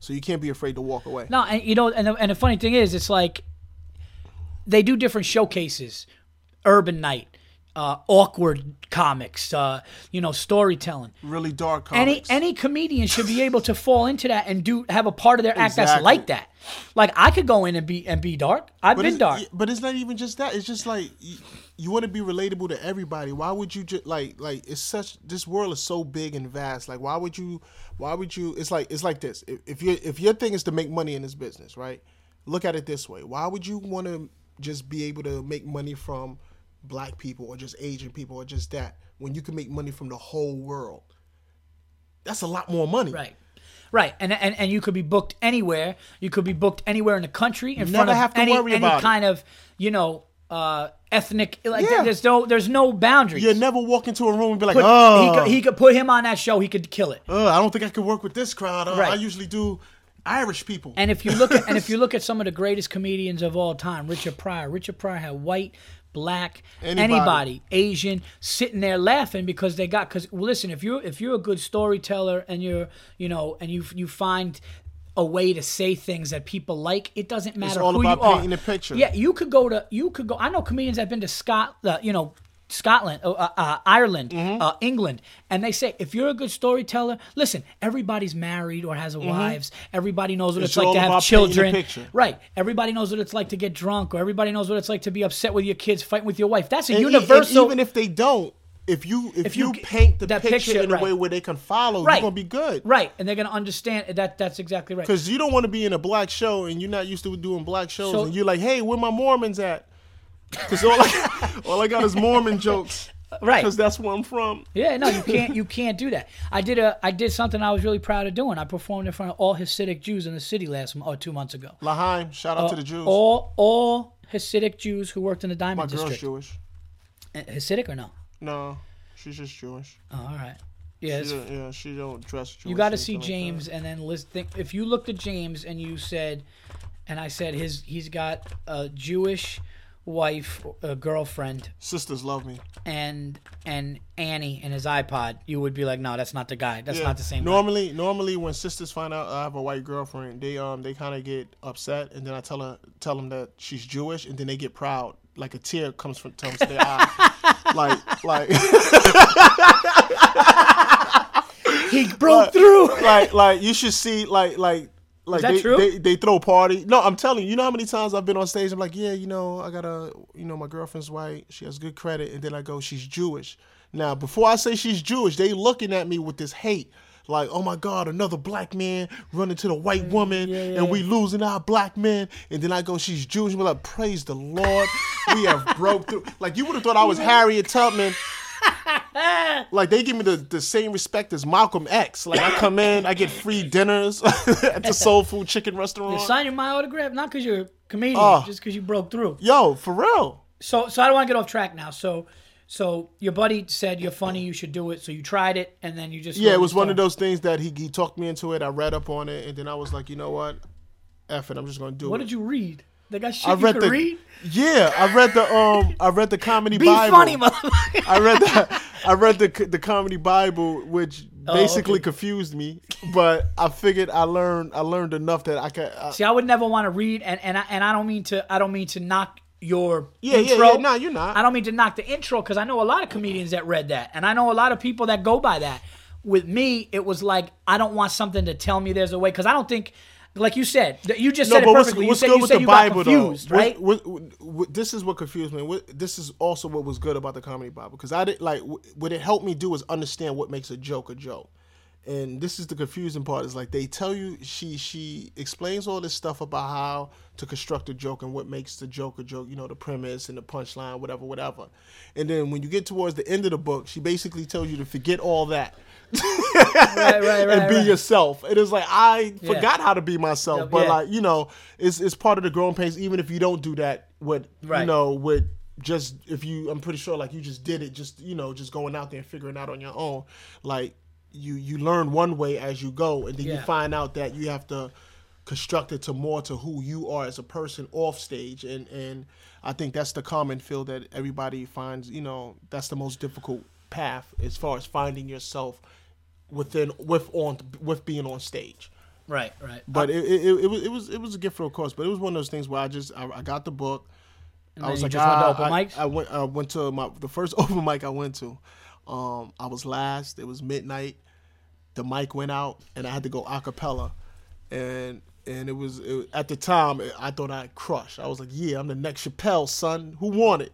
B: So you can't be afraid to walk away.
A: No, and you know, and the, and the funny thing is, it's like they do different showcases, urban night, uh, awkward comics, uh, you know, storytelling.
B: Really dark
A: Any
B: comics.
A: any comedian should be able to fall into that and do have a part of their act that's like that. Like I could go in and be and be dark. I've
B: But
A: been dark.
B: But it's not even just that. It's just like you, you want to be relatable to everybody. Why would you just like like it's such this world is so big and vast. Like why would you why would you it's like it's like this. If, if you if your thing is to make money in this business, right? Look at it this way. Why would you want to just be able to make money from black people or just Asian people or just that when you can make money from the whole world? That's a lot more money.
A: Right. Right, and, and and you could be booked anywhere. You could be booked anywhere in the country in
B: You
A: front of
B: have to
A: any
B: worry
A: any
B: about it.
A: kind of you know uh, ethnic. Like
B: Yeah.
A: there's no there's no boundaries.
B: You never walk into a room and be like,
A: Put-
B: oh,
A: he, could, he could put him on that show. He could kill it.
B: uh, I don't think I could work with this crowd. Uh,
A: Right.
B: I usually do Irish people.
A: And if you look at and if you (laughs) look at some of the greatest comedians of all time, Richard Pryor. Richard Pryor had white, black,
B: Anybody.
A: anybody, Asian, sitting there laughing because they got. Because well, listen, if you're if you're a good storyteller and you're you know and you you find a way to say things that people like, it doesn't matter
B: all
A: who
B: about
A: you are.
B: painting a picture.
A: Yeah, you could go to you could go. I know comedians that've been to Scott, uh, you know. Scotland, uh, uh, uh, Ireland,
B: Mm-hmm.
A: uh, England, and they say if you're a good storyteller, listen. Everybody's married or has a wives. Everybody knows what it's,
B: Mm-hmm. It's
A: like to have
B: about painting a
A: children. Right. Everybody knows what it's like to get drunk, or everybody knows what it's like to be upset with your kids, fighting with your wife. That's a
B: And e-
A: universal.
B: even if they don't, if you if,
A: If you
B: you, paint the picture,
A: picture,
B: in a
A: right.
B: way where they can follow,
A: Right.
B: you're gonna be good.
A: right, and they're gonna understand that. That's exactly right.
B: Because you don't want to be in a black show and you're not used to doing black shows,
A: So-
B: and you're like, "Hey, where my Mormons at?" (laughs) Because all I all I got is Mormon jokes.
A: Right.
B: Because that's where I'm from.
A: Yeah, no, you can't. You can't do that. I did a. I did something I was really proud of doing. I performed in front of all Hasidic Jews in the city last or two months ago.
B: Lahaim, shout out to the Jews.
A: All all Hasidic Jews who worked in the Diamond
B: my
A: Diamond
B: girl's
A: District.
B: Jewish.
A: Uh, Hasidic or no?
B: No, she's just Jewish.
A: Oh, all right. Yeah,
B: She don't- yeah, she don't dress Jewish.
A: You got to see
B: anything like.
A: James and then list. Think, if you looked at James and you said, and I said his he's got a Jewish wife, a girlfriend,
B: Sisters love me.
A: and and Annie in his iPod, you would be like, no, that's not the guy. That's
B: Yeah.
A: not the same. guy.
B: Normally, normally when sisters find out I have a white girlfriend, they um they kind of get upset, and then I tell her tell them that she's Jewish, and then they get proud, like a tear comes from comes to their eye, (laughs) like like
A: He broke through.
B: like like you should see like like like
A: that
B: they,
A: true?
B: They, they throw a party. No, I'm telling you. You know how many times I've been on stage? I'm like, yeah, you know, I got a, you know, my girlfriend's white. She has good credit, and then I go, she's Jewish. Now, before I say she's Jewish, they looking at me with this hate. Like, oh my God, another black man running to the white mm, woman,
A: yeah,
B: and we losing our black men. And then I go, she's Jewish. We're like, praise the Lord, we have broke through. Like, you would have thought I was Harriet Tubman. (laughs) Like they give me the, the same respect as Malcolm X. Like I come in, I get free dinners (laughs) at the Soul Food Chicken Restaurant.
A: Sign your my autograph, not because you're a comedian,
B: Oh.
A: just because you broke through.
B: Yo, for real.
A: So so I don't want to get off track now. So so your buddy said you're funny, you should do it. So you tried it, and then you just
B: Yeah, it was one of those things that he, he talked me into it. I read up on it, and then I was like, you know what, F it, I'm just gonna do
A: What
B: it.
A: What did you read? They got shit
B: I
A: you
B: read the
A: read.
B: yeah, I read the um, I read the comedy (laughs)
A: Be
B: Bible.
A: funny, motherfucker.
B: I read the I read the the comedy Bible, which basically
A: Oh, okay.
B: confused me. But I figured I learned I learned enough that I can. I,
A: See, I would never want to read, and and I, and I don't mean to I don't mean to knock your
B: yeah, yeah,
A: intro.
B: yeah. No, you're not.
A: I don't mean to knock the intro because I know a lot of comedians that read that, and I know a lot of people that go by that. With me, it was like I don't want something to tell me there's a way because I don't think, like you said, you just
B: No,
A: said it
B: but what's,
A: perfectly.
B: what's
A: you said
B: good
A: you
B: with
A: said
B: the
A: you
B: Bible
A: got confused,
B: though?
A: right?
B: What, what, this is what confused me. What, this is also what was good about the comedy Bible because I did like what it helped me do is understand what makes a joke a joke. And this is the confusing part is like they tell you she she explains all this stuff about how to construct a joke and what makes the joke a joke, you know, the premise and the punchline, whatever, whatever. And then when you get towards the end of the book, she basically tells you to forget all that
A: right, (laughs) right, right,
B: and be yourself. It is like I
A: Yeah.
B: forgot how to be myself,
A: Yeah,
B: but
A: yeah.
B: like you know, it's it's part of the growing pains. Even if you don't do that, with you know, with just if you, I'm pretty sure like you just did it, just you know, just going out there and figuring out on your own. Like you you learn one way as you go, and then you find out that you have to construct it to more to who you are as a person off stage, and and I think that's the common feel that everybody finds. You know, that's the most difficult path as far as finding yourself within with on with being on stage.
A: right, right.
B: But it, it, it, it was it was it was a gift for a course. But it was one of those things where I just I, I got the book. I was like,
A: just
B: ah,
A: open
B: I? I went I went to my the first (laughs) open mic I went to. Um, I was last. It was midnight. The mic went out, and I had to go a cappella, and and it was it, at the time I thought I crushed. I was like, yeah, I'm the next Chappelle son. Who won it?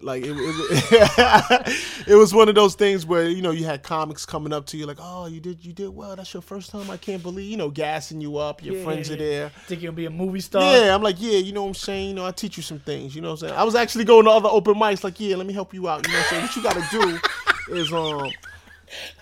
B: Like it, it, (laughs) it was one of those things where you know you had comics coming up to you like, oh, you did you did well. That's your first time. I can't believe you know gassing you up. Your
A: Yeah,
B: friends
A: yeah,
B: are there.
A: Think you'll be a movie star?
B: Yeah, I'm like, yeah, you know what I'm saying? You know, I teach you some things, you know what I'm saying? I was actually going to other open mics, like, yeah, let me help you out. You know what I'm saying? What you gotta do (laughs) is um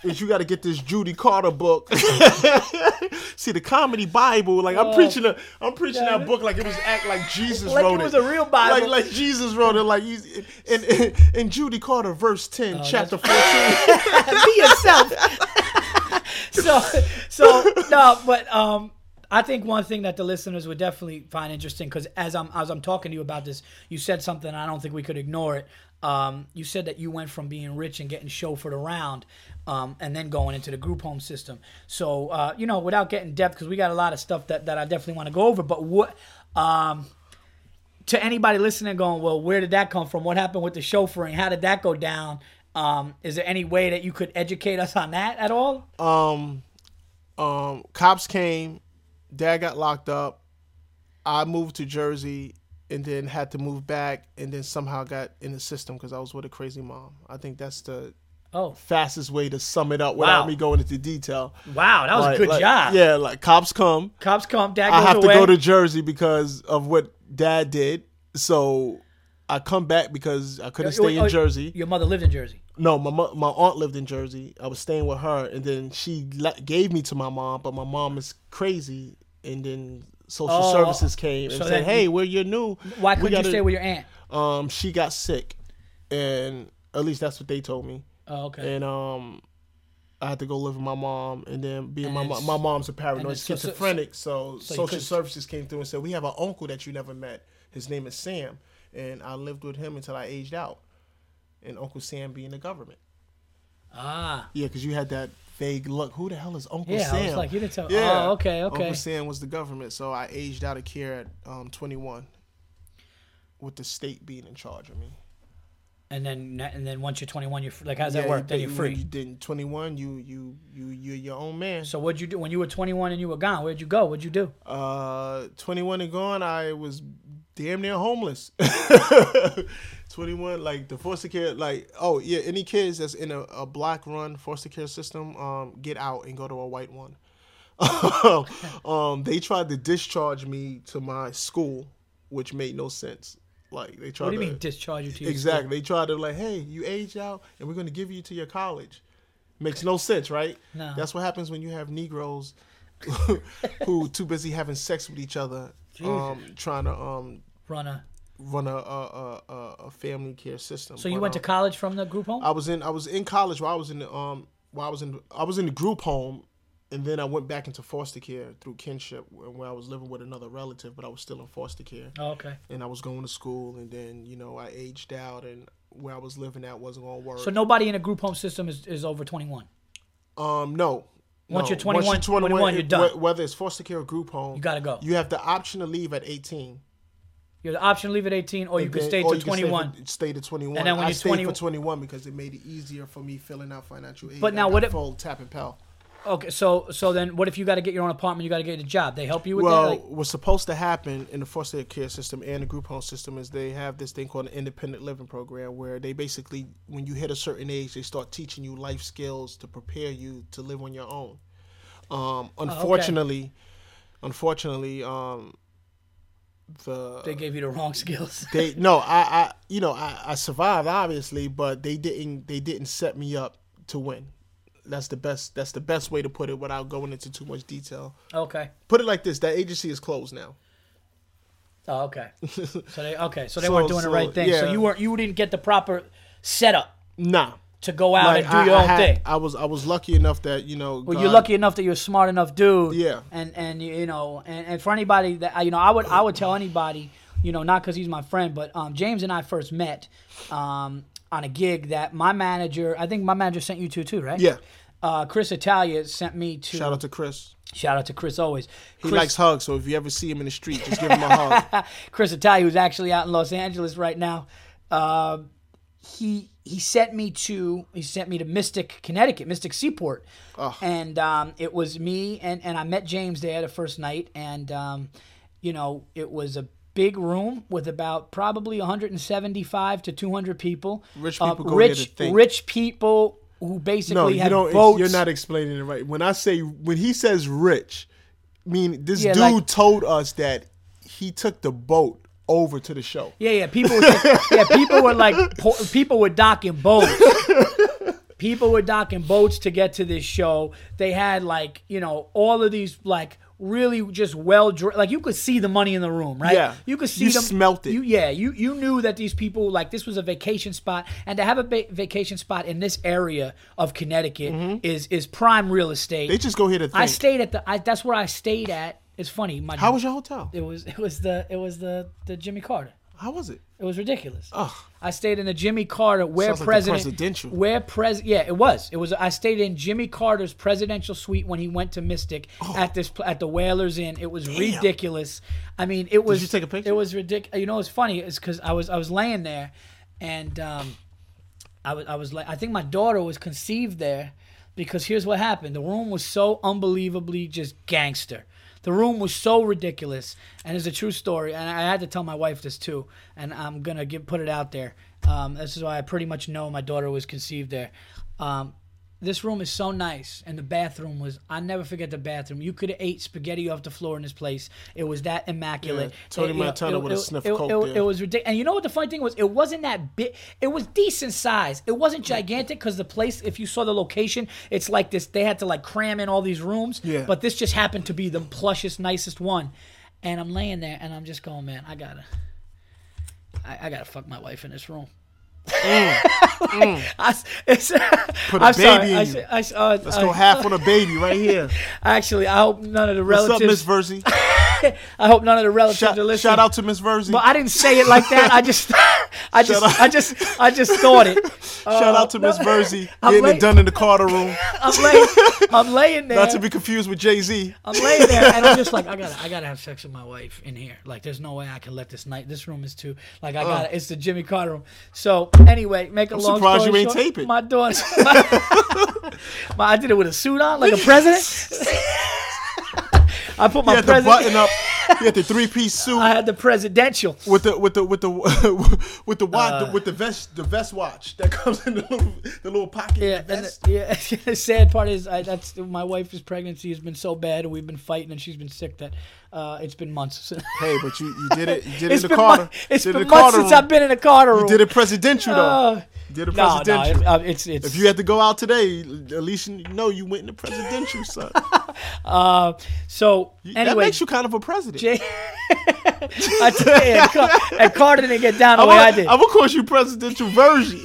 B: is you gotta get this Judy Carter book. (laughs) See the comedy Bible, like I'm
A: Oh.
B: preaching a I'm preaching
A: Yeah.
B: that book like it was act like Jesus
A: Like it
B: wrote
A: was a real Bible.
B: like Jesus wrote it, like he's in, in, in Judy Carter, verse 10,
A: Oh,
B: chapter 14. (laughs)
A: be yourself. (laughs) so, so no, but um, I think one thing that the listeners would definitely find interesting because as I'm as I'm talking to you about this, you said something I don't think we could ignore it. Um, you said that you went from being rich and getting chauffeured around, um, and then going into the group home system. So, uh, you know, without getting depth, because we got a lot of stuff that, that I definitely want to go over. But what, um, to anybody listening, going, well, where did that come from? What happened with the chauffeuring? How did that go down? Um, is there any way that you could educate us on that at all?
B: um, um, cops came. Dad got locked up. I moved to Jersey and then had to move back and then somehow got in the system because I was with a crazy mom. I think that's the
A: Oh,
B: fastest way to sum it up without
A: Wow.
B: me going into detail.
A: wow, that was
B: Like-
A: a good
B: like-
A: job.
B: Yeah, like cops come.
A: Cops come, dad
B: I have
A: away.
B: to go to Jersey because of what dad did. So I come back because I couldn't stay
A: Oh,
B: in Jersey.
A: Your mother lived in Jersey.
B: No, my mo- my aunt lived in Jersey. I was staying with her, and then she le- gave me to my mom. But my mom is crazy, and then social
A: Oh,
B: services came and
A: so
B: said,
A: then
B: "Hey,
A: you-
B: we're your new."
A: Why couldn't you
B: gotta-
A: stay with your aunt?
B: Um, she got sick, and at least that's what they told me.
A: Oh, okay.
B: And um, I had to go live with my mom, and then being
A: And
B: my mom, my mom's a paranoid
A: then so- so-
B: schizophrenic, so,
A: so
B: social services came through and said we have an uncle that you never met. His name is Sam, and I lived with him until I aged out, and Uncle Sam being the government.
A: ah.
B: Yeah, because you had that vague look. Who the hell is Uncle
A: Yeah,
B: Sam?
A: I was like, you didn't tell.
B: Yeah.
A: Oh, okay, okay.
B: Uncle Sam was the government, so I aged out of care at um, 21, with the state being in charge of me.
A: And then and then once you're 21, you're like, how's that work?
B: you-
A: Then you're free.
B: You did 21. You you you you're your own man.
A: So what'd you do when you were 21 and you were gone? Where'd you go? What'd you do?
B: Uh, 21 and gone, I was damn near homeless. (laughs) 21, like the foster care, like oh yeah, any kids that's in a, a black run foster care system, um, get out and go to a white one. (laughs) um, they tried to discharge me to my school, which made no sense. Like they tried
A: What do you
B: to
A: mean discharge you to your
B: exactly. They tried to like, hey, you age out, and we're going to give you to your college. Makes no sense, right?
A: No.
B: That's what happens when you have Negroes (laughs) who too busy having sex with each other, um, trying to um.
A: Run a.
B: run a a, a, a- family care system.
A: So you
B: But,
A: went to college from the group home?
B: I was in I was in college while I was in the um while I was in I was in the group home, and then I went back into foster care through kinship, where I was living with another relative, but I was still in foster care
A: oh, okay.
B: and I was going to school, and then you know I aged out, and where I was living at wasn't gonna work.
A: So nobody in a group home system is, is over 21.
B: um, no.
A: Once
B: no.
A: you're 21 21, you're done.
B: wh- Whether it's foster care or group home,
A: You gotta go.
B: You have the option to leave at 18.
A: You have the option to leave at 18, or you
B: and
A: could
B: then-
A: stay to
B: you can stay
A: 21.
B: for- Stay to 21.
A: And then when
B: I
A: you're
B: stayed
A: 20
B: for 21 because it made it easier for me filling out financial aid.
A: But now what if-
B: full TAP and Pell.
A: Okay, so so then what if you got to get your own apartment? You got to get a job. They help you with
B: Well,
A: that. Like,
B: what's supposed to happen in the foster care system and the group home system is they have this thing called an independent living program where they basically, when you hit a certain age, they start teaching you life skills to prepare you to live on your own. Um,
A: Oh,
B: unfortunately, unfortunately, um, the
A: they gave you the wrong skills. (laughs)
B: they no, I, I you know I, I survived obviously, but they didn't they didn't set me up to win. That's the best. That's the best way to put it without going into too much detail.
A: okay.
B: Put it like this: that agency is closed now.
A: Oh, okay. (laughs) So they okay. So they
B: So-
A: weren't doing
B: so,
A: the right thing. So you weren't you didn't get the proper setup
B: Nah.
A: to go out
B: Like,
A: and do
B: I,
A: your
B: I
A: own
B: had-
A: thing.
B: I was I was lucky enough that you know.
A: Well,
B: God-
A: you're lucky enough that you're a smart enough dude.
B: Yeah.
A: And and you you know and, and for anybody that you know I would I would tell anybody you know not because he's my friend but um, James and I first met um, on a gig that my manager I think my manager sent you to too right
B: Yeah.
A: uh, Chris Italia sent me to
B: Shout out to Chris.
A: shout out to Chris always
B: He
A: Chris,
B: likes hugs, so if you ever see him in the street, just give him a hug. (laughs)
A: Chris Italia who's actually out in Los Angeles right now um, he he sent me to he sent me to Mystic, Connecticut, Mystic Seaport, and um, it was me and and I met James there the first night, and um, you know it was a big room with about probably 175 to 200 people.
B: Rich
A: Uh,
B: people go there
A: rich
B: to think.
A: rich people who basically
B: No, you
A: had
B: don't.
A: boats.
B: You're not explaining it right. When I say when he says rich, I mean this
A: Yeah,
B: dude
A: like-
B: told us that he took the boat over to the show.
A: Yeah, yeah. People, were, (laughs) yeah, people were like, people were docking boats. people were docking boats to get to this show. They had like, you know, all of these like really just well, like you could see the money in the room, right?
B: Yeah.
A: you could see
B: You
A: them.
B: smelt it.
A: You, yeah, you you knew that these people like this was a vacation spot, and to have a va- vacation spot in this area of Connecticut is is prime real estate.
B: Mm-hmm. They just go here to think.
A: I stayed at the. I, that's where I stayed at. It's funny. My
B: How was your hotel?
A: it was it was the it was the the Jimmy Carter.
B: How was it?
A: It was ridiculous.
B: Ugh.
A: I stayed in the Jimmy Carter where
B: Sounds like the
A: president
B: presidential.
A: where pres yeah it was it was I stayed in Jimmy Carter's presidential suite when he went to Mystic
B: Oh.
A: at this at the Whalers Inn. It was ridiculous. I mean, it was.
B: Did you take a picture?
A: It was ridiculous. You know, it's funny. It's because I was I was laying there, and um, I was I was like I think my daughter was conceived there because here's what happened. The room was so unbelievably just gangster. The room was so ridiculous, and it's a true story. And I had to tell my wife this too, and I'm gonna put it out there. Um, this is why I pretty much know my daughter was conceived there. Um, this room is so nice, and the bathroom was. I never forget the bathroom. You could have ate spaghetti off the floor in this place. It was that immaculate.
B: Yeah, Tony
A: It-
B: Montana would've sniffed
A: it-
B: coke
A: it-. It was ridiculous. And you know what the funny thing was? It wasn't that big. It was decent size. It wasn't gigantic because the place, if you saw the location, it's like this. They had to like cram in all these rooms.
B: Yeah.
A: But this just happened to be the plushest, nicest one. And I'm laying there, and I'm just going, man, I gotta, I, I gotta fuck my wife in this room. (laughs) I, it's, (laughs)
B: Put a
A: I'm sorry.
B: baby in
A: I,
B: you.
A: said- I, s- uh,
B: Let's
A: uh,
B: go half (laughs) on a baby right here.
A: Actually, I hope none of the relatives.
B: What's up, Miss
A: relatives. (laughs) I hope none of the relatives
B: Shout,
A: are listening.
B: shout out to Miss Verzi.
A: But I didn't say it like that. I just, (laughs) I just. I just, I just thought it. (laughs)
B: shout out to uh, Miss Verzi getting
A: late.
B: it done in the Carter room.
A: I'm laying, I'm laying there.
B: Not to be confused with Jay Z.
A: I'm laying there and I'm just like, I gotta, I gotta have sex with my wife in here. Like, there's no way I can let this night. This room is too. Like, I uh. got to It's the Jimmy Carter room. So anyway, make a long
B: surprised
A: story
B: you ain't
A: short,
B: tape it.
A: My daughter, my, my- I did it with a suit on, like a president. I put my
B: had the button up. He had the three piece suit (laughs)
A: I had the presidential.
B: with the with the with the (laughs) with the watch
A: Uh.
B: with the vest the vest watch that comes in the little the little pocket.
A: Yeah,
B: the
A: the, yeah. (laughs) the sad part is, I, that's my wife's pregnancy has been so bad, and we've been fighting, and she's been sick that uh, it's been months.
B: Since (laughs) Hey, but you, you did it. You did it in the Carter.
A: mon- it's
B: did
A: been
B: in
A: months since
B: room.
A: I've been in a Carter room.
B: You did it presidential though.
A: Uh,
B: you did it
A: no, no,
B: presidential.
A: it- uh, it's it's.
B: if you had to go out today, at least you know you went in the presidential, son. (laughs)
A: uh, so
B: that
A: anyway,
B: makes you kind of a president.
A: Jay, (laughs) I tell you, and, Car- Carter didn't get down the
B: I'm
A: way
B: gonna,
A: I did.
B: I'm gonna call you presidential version.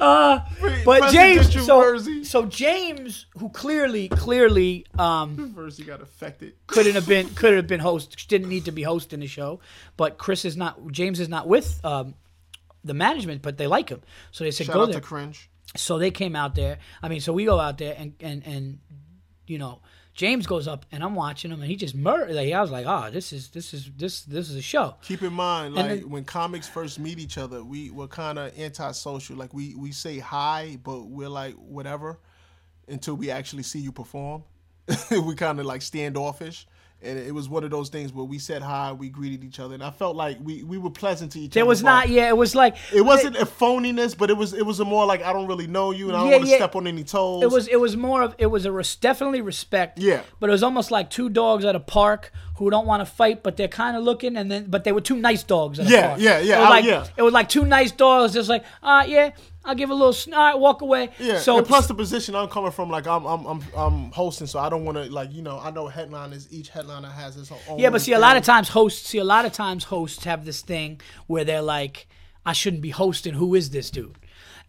A: Uh, but James, so,
B: Verzi.
A: so James, who clearly, clearly, um,
B: Verzi got affected.
A: couldn't have been (laughs) couldn't have been host didn't need to be hosting the show but chris is not james is not with um, the management but they like him so they said
B: Shout
A: go there
B: to Cringe.
A: so they came out there i mean so we go out there and and and you know james goes up and i'm watching him and he just murdered like, i was like oh this is this is this this is a show
B: Keep in mind, like
A: then-
B: when comics first meet each other, we we're kind of antisocial. Like we we say hi, but we're like whatever until we actually see you perform. (laughs) we kind of like standoffish. And it was one of those things where we said hi, we greeted each other, and I felt like we, we were pleasant to each other.
A: there was not yeah it was like
B: It wasn't a phoniness, but it was it was a more like I don't really know you, and I don't
A: Yeah,
B: want to
A: yeah.
B: step on any toes.
A: It was it was more of it was a res- definitely respect.
B: Yeah.
A: But it was almost like two dogs at a park who don't want to fight, but they're kind of looking, and then but they were two nice dogs at a
B: Yeah,
A: park.
B: yeah, yeah,
A: It was
B: I-
A: like
B: yeah.
A: it was like two nice dogs, just like ah yeah, I'll give a little sn- all right, walk away.
B: Yeah,
A: So
B: and plus the position I'm coming from, like I'm I'm I'm, I'm hosting, so I don't want to like you know I know headliners. Each headliner has his own.
A: yeah, but see a lot of times hosts see a lot of times hosts have this thing where they're like, I shouldn't be hosting. Who is this dude?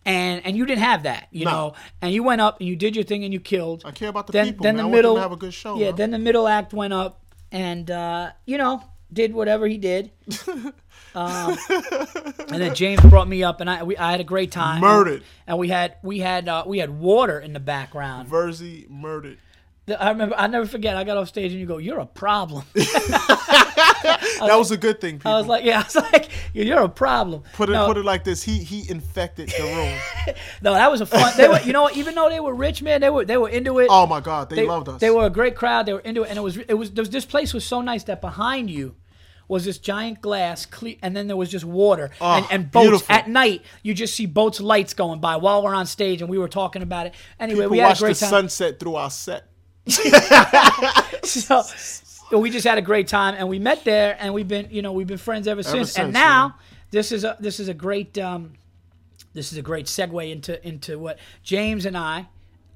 A: And and you didn't have that, you
B: No.
A: know. And you went up and you did your thing and you killed.
B: I care about the
A: then,
B: people.
A: Then
B: man.
A: the
B: I want them
A: middle
B: to have a good show.
A: Yeah,
B: man.
A: then the middle act went up, and uh, you know did whatever he did. (laughs) um, (laughs) and then James brought me up, and I we, I had a great time.
B: Murdered.
A: And, we had we had uh, we had water in the background.
B: Verzi murdered.
A: I remember I never forget. I got off stage and you go, "You're a problem." (laughs)
B: That was a good thing. People.
A: I was like, "Yeah," (laughs) I was like, "You're a problem."
B: put it
A: no,
B: put it like this. He he infected the room.
A: no, that was a fun. They were, you know, what, even though they were rich, man, they were they were into it.
B: oh my God, they,
A: they
B: loved us.
A: They were a great crowd. They were into it, and it was it was there was- this place was so nice that behind you was this giant glass, cle- and then there was just water
B: Oh,
A: and, and boats
B: beautiful.
A: at night. You just see boats lights going by while we're on stage, and we were talking about it. Anyway,
B: People
A: we had a
B: watched
A: great
B: the
A: time.
B: sunset through our set. (laughs)
A: so, we just had a great time, and we met there, and we've been you know we've been friends ever, since.
B: since,
A: And now this is a this is a great um, this is a great segue into into what James and I.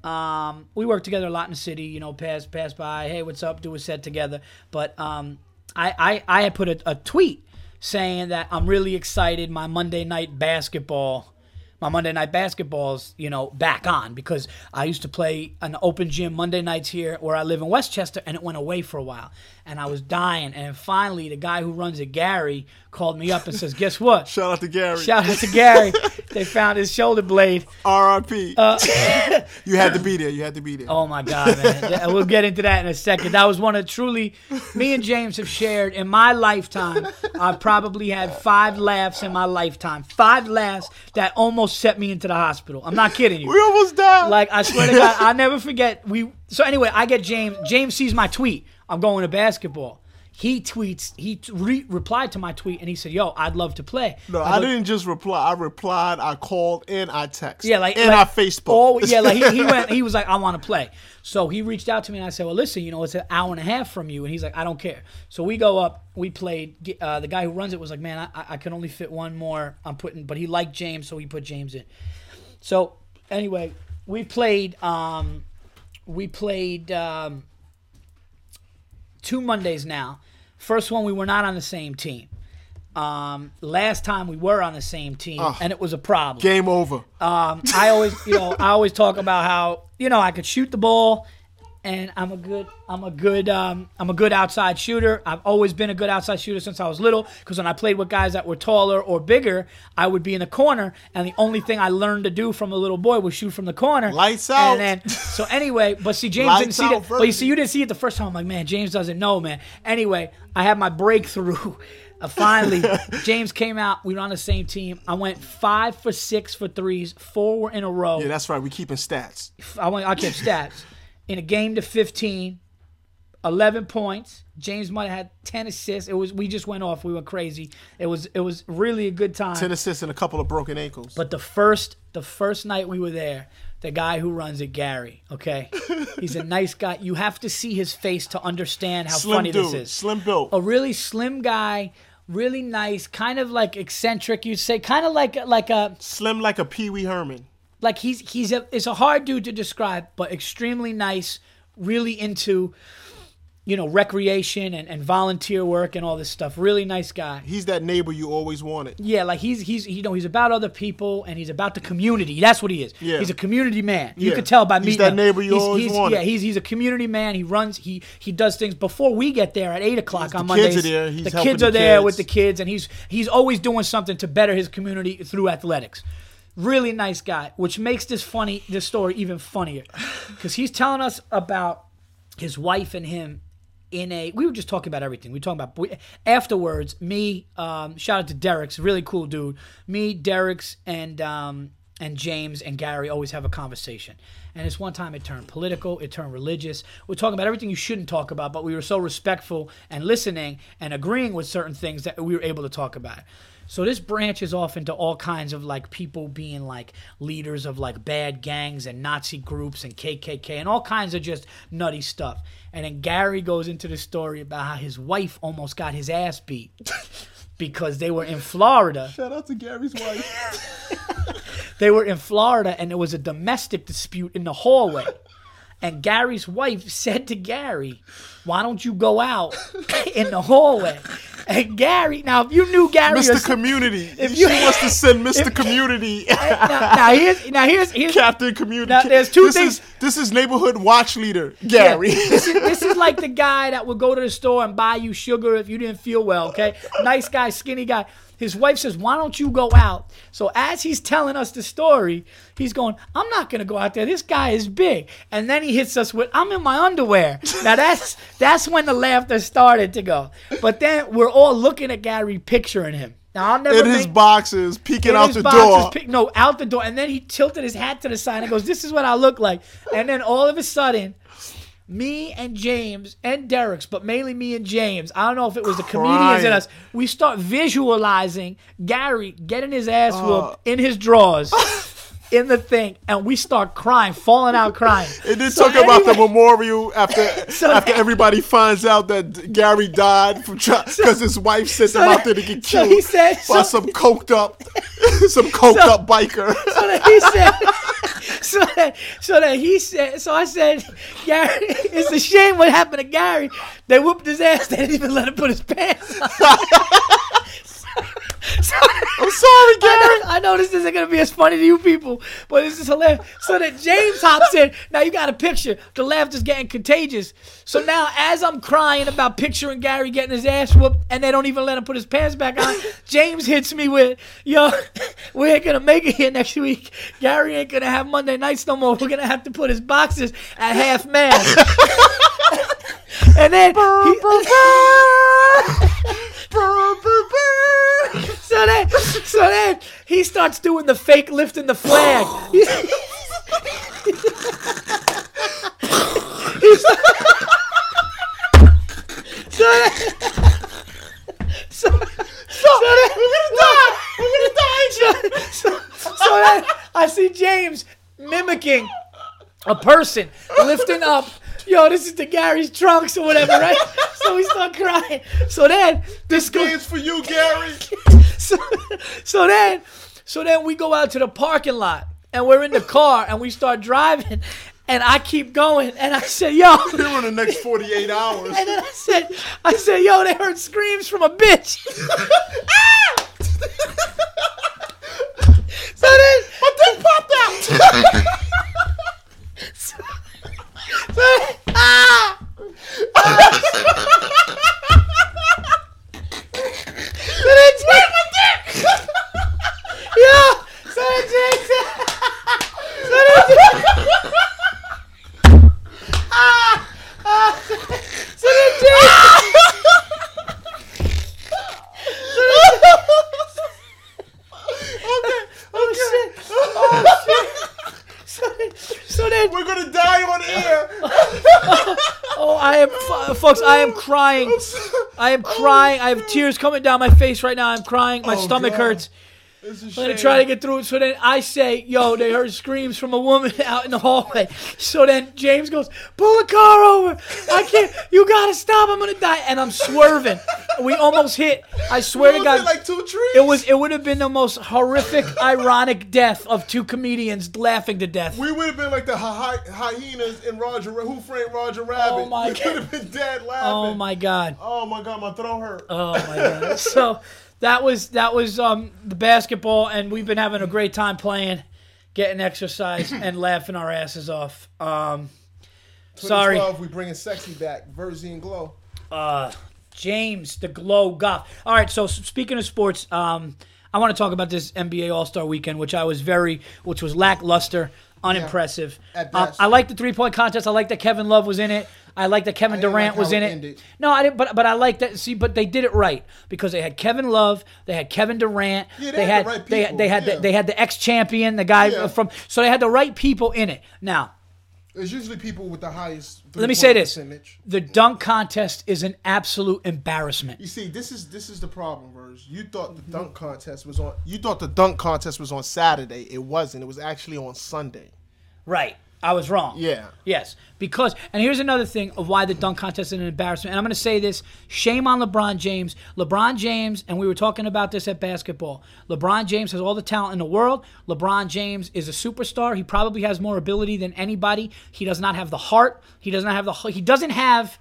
A: Um, we work together a lot in the city, you know, pass pass by, hey, what's up, do a set together. But um, I, I I had put a, a tweet saying that I'm really excited. My Monday night basketball, my Monday night basketball's you know back on because I used to play an open gym Monday nights here where I live in Westchester, and it went away for a while, and I was dying. And finally, the guy who runs it, Gary, called me up and says, "Guess what?" (laughs)
B: Shout out to Gary.
A: Shout out to Gary. they found his shoulder blade.
B: R.I.P. (laughs) you had to be there. You had to be there.
A: Uh, Oh my God, man. (laughs) We'll get into that in a second. That was one of truly, me and James have shared in my lifetime. I've probably had five laughs in my lifetime. Five laughs that almost set me into the hospital. I'm not kidding you. (laughs)
B: we almost died.
A: Like I swear to God, (laughs) I'll never forget. We so anyway, I get James. James sees my tweet. I'm going to basketball. He tweets. He re- replied to my tweet and he said, "Yo, I'd love to play."
B: no,
A: I
B: I
A: go,
B: didn't just reply. I replied. I called and I texted.
A: Yeah, like
B: and
A: like,
B: I Facebook.
A: all- yeah, like he, he (laughs) went. He was like, "I want to play." So he reached out to me and I said, "Well, listen, you know, it's an hour and a half from you." And he's like, "I don't care." So we go up. We played. Uh, the guy who runs it was like, "Man, I, I can only fit one more. I'm putting." But he liked James, so he put James in. So anyway, we played. Um, we played um, two Mondays now. First one, we were not on the same team. Um, last time we were on the same team, and it was a problem.
B: Game over.
A: Um, I always, you know, I always talk about how you know I could shoot the ball, and I'm a good, I'm a good, um, I'm a good outside shooter. I've always been a good outside shooter since I was little. Because when I played with guys that were taller or bigger, I would be in the corner, and the only thing I learned to do from a little boy was shoot from the corner.
B: Lights out.
A: And then, so (laughs) anyway, but see, James
B: Lights
A: didn't see that. But you see, you didn't see it the first time. I'm like, man, James doesn't know, man. Anyway, I had my breakthrough. (laughs) Uh, finally, (laughs) James came out. We were on the same team. I went five for six for threes. Four were in a row.
B: Yeah, that's right. We keeping stats.
A: I went. I kept stats in a game to 15, 11 points. James might have had 10 assists. It was. We just went off. We went crazy. It was. It was really a good time.
B: Ten assists and a couple of broken ankles.
A: But the first the first night we were there, the guy who runs it, Gary, okay? (laughs) He's a nice guy. You have to see his face to understand how
B: slim
A: funny
B: dude,
A: this is.
B: slim built.
A: A really slim guy, really nice, kind of like eccentric, you'd say, kind of like like a
B: Slim like a Pee Wee Herman.
A: Like he's he's a it's a hard dude to describe, but extremely nice, really into you know, recreation and, and volunteer work and all this stuff. Really nice guy.
B: He's that neighbor you always wanted.
A: Yeah, like he's he's you know he's about other people and he's about the community. That's what he is.
B: Yeah.
A: He's a community man. You
B: Yeah.
A: could tell by
B: me.
A: He's
B: that
A: him.
B: neighbor you
A: he's,
B: always
A: he's,
B: wanted.
A: Yeah, he's he's a community man. He runs. He he does things before we get there at eight o'clock on
B: the kids
A: Mondays.
B: are there, he's
A: the kids
B: the
A: are there
B: kids.
A: with the kids, and he's he's always doing something to better his community through athletics. Really nice guy, which makes this funny this story even funnier. (sighs) Because he's telling us about his wife and him in a we were just talking about everything. We were talking about we, afterwards me um shout out to derek's really cool dude. Me derek's and um and james and gary always have a conversation. And this one time it turned political it turned religious. We're talking about everything you shouldn't talk about but we were so respectful and listening and agreeing with certain things that we were able to talk about so this branches off into all kinds of like people being like leaders of like bad gangs and Nazi groups and KKK and all kinds of just nutty stuff. And then Gary goes into the story about how his wife almost got his ass beat (laughs) because they were in Florida.
B: Shout out to Gary's wife. (laughs)
A: They were in Florida and there was a domestic dispute in the hallway. And Gary's wife said to Gary, Why don't you go out (laughs) in the hallway? And Gary, now if you knew Gary,
B: Mr.
A: some-
B: Community.
A: if
B: she
A: you-
B: wants to send (laughs) Mr. Community. (laughs)
A: now, now here's now here's here's
B: Captain Community.
A: Now, there's two
B: this
A: things-
B: Is, this is neighborhood watch leader,
A: Yeah,
B: Gary.
A: this, is, (laughs) this is like the guy that would go to the store and buy you sugar if you didn't feel well, okay? Nice guy, skinny guy. His wife says, Why don't you go out? So as he's telling us the story, he's going, I'm not gonna go out there. This guy is big. And then he hits us with, I'm in my underwear. (laughs) Now that's that's when the laughter started to go. But then we're all looking at Gary picturing him. Now I'll never
B: in his
A: make-
B: boxes, peeking out the
A: boxes,
B: door.
A: pick- no, out the door. And then he tilted his hat to the side and goes, This is what I look like. And then all of a sudden, me and James and Derek's, but mainly me and James, I don't know if it was the comedians in us, we start visualizing Gary getting his ass
B: Uh.
A: whooped in his drawers. (laughs) In the thing, and we start crying, falling out crying. (laughs)
B: It did
A: So
B: talk about the memorial after (laughs)
A: So-
B: after everybody finds out that Gary died from because (laughs) his wife sent him out there to get
A: so
B: killed
A: he said-
B: by
A: so-
B: some coked up some coked
A: So-
B: up biker.
A: so that he said, so that, so that he said, so I said, Gary, it's a shame what happened to Gary. They whooped his ass. They didn't even let him put his pants on. (laughs)
B: I'm sorry, Gary.
A: I know, I know this isn't gonna be as funny to you people, but this is hilarious. So that James hops in. Now you got a picture. The laugh laughter's getting contagious. So now, as I'm crying about picturing Gary getting his ass whooped, and they don't even let him put his pants back on, James hits me with, "Yo, (laughs) we ain't gonna make it here next week. Gary ain't gonna have Monday nights no more. We're gonna have to put his boxes at half mast." (laughs) and then. he- So then, so then he starts doing the fake lifting the flag. (laughs) He's- so then, so, so then, we're gonna die. We're gonna die. (laughs) So, so, so then I see James mimicking a person lifting up. Yo, this is the Gary's trunks or whatever, right? (laughs) So we start crying. So then this goes
B: It's for you, Gary. (laughs)
A: so, so then so then we go out to the parking lot and we're in the car and we start driving and I keep going, and I said, "Yo." (laughs)
B: Here in the next 48 hours.
A: And then I said, I said, yo, they heard screams from a bitch. so then,
B: My dick popped out.
A: so then, ah! so then Jake, yeah. So then Jake said, so then Jake, ah, ah. so then Jake,
B: okay,
A: oh
B: okay.
A: shit, oh shit. So then, then,
B: We're gonna die on air. (laughs)
A: oh, I am, f- folks, I am crying. (laughs) I am crying. I have tears coming down my face right now. I'm crying. My
B: Oh,
A: stomach
B: God.
A: hurts.
B: It's a
A: I'm gonna try to get through it. So then I say, yo, they heard screams from a woman (laughs) out in the hallway. So then James goes, pull the car over. I can't. You gotta stop. I'm gonna die. And I'm swerving. We almost hit. I swear to God.
B: it like two trees?
A: it was. It would have been the most horrific, ironic death of two comedians laughing to death.
B: We would have been like the hy- hy- hyenas in Roger. Who framed Roger oh Rabbit?
A: Oh, my
B: we
A: God.
B: could have been dead oh laughing.
A: Oh my God.
B: Oh my god, my throat hurt.
A: Oh my god. so that was that was um the basketball and we've been having a great time playing, getting exercise (clears throat) and laughing our asses off. Um sorry.
B: 2012, we bringing sexy back. Verzi and Glow.
A: Uh James the Glow Goff. All right, so speaking of sports, um I want to talk about this NBA All-Star weekend which I was very which was lackluster, unimpressive.
B: at
A: Um,
B: best.
A: I like the three-point contest. I like that Kevin Love was in it. I like that Kevin Durant
B: like
A: was in
B: it
A: it. No, I didn't. But but I like that. See, but they did it right because they had Kevin Love, they had Kevin Durant,
B: Yeah, they
A: they
B: had
A: had
B: the right
A: they they had
B: yeah.
A: the, they had the ex champion, the guy
B: Yeah.
A: from. So they had the right people in it. Now
B: it's usually people with the highest.
A: let me say this:
B: Percentage.
A: the dunk contest is an absolute embarrassment.
B: You see, this is this is the problem, Verge. You thought the mm-hmm. dunk contest was on. You thought the dunk contest was on Saturday. It wasn't. It was actually on Sunday.
A: Right. I was wrong.
B: Yeah.
A: Yes. Because, and here's another thing of why the dunk contest is an embarrassment. And I'm going to say this shame on LeBron James. LeBron James, and we were talking about this at basketball. LeBron James has all the talent in the world. LeBron James is a superstar. He probably has more ability than anybody. He does not have the heart. He does not have the, he doesn't have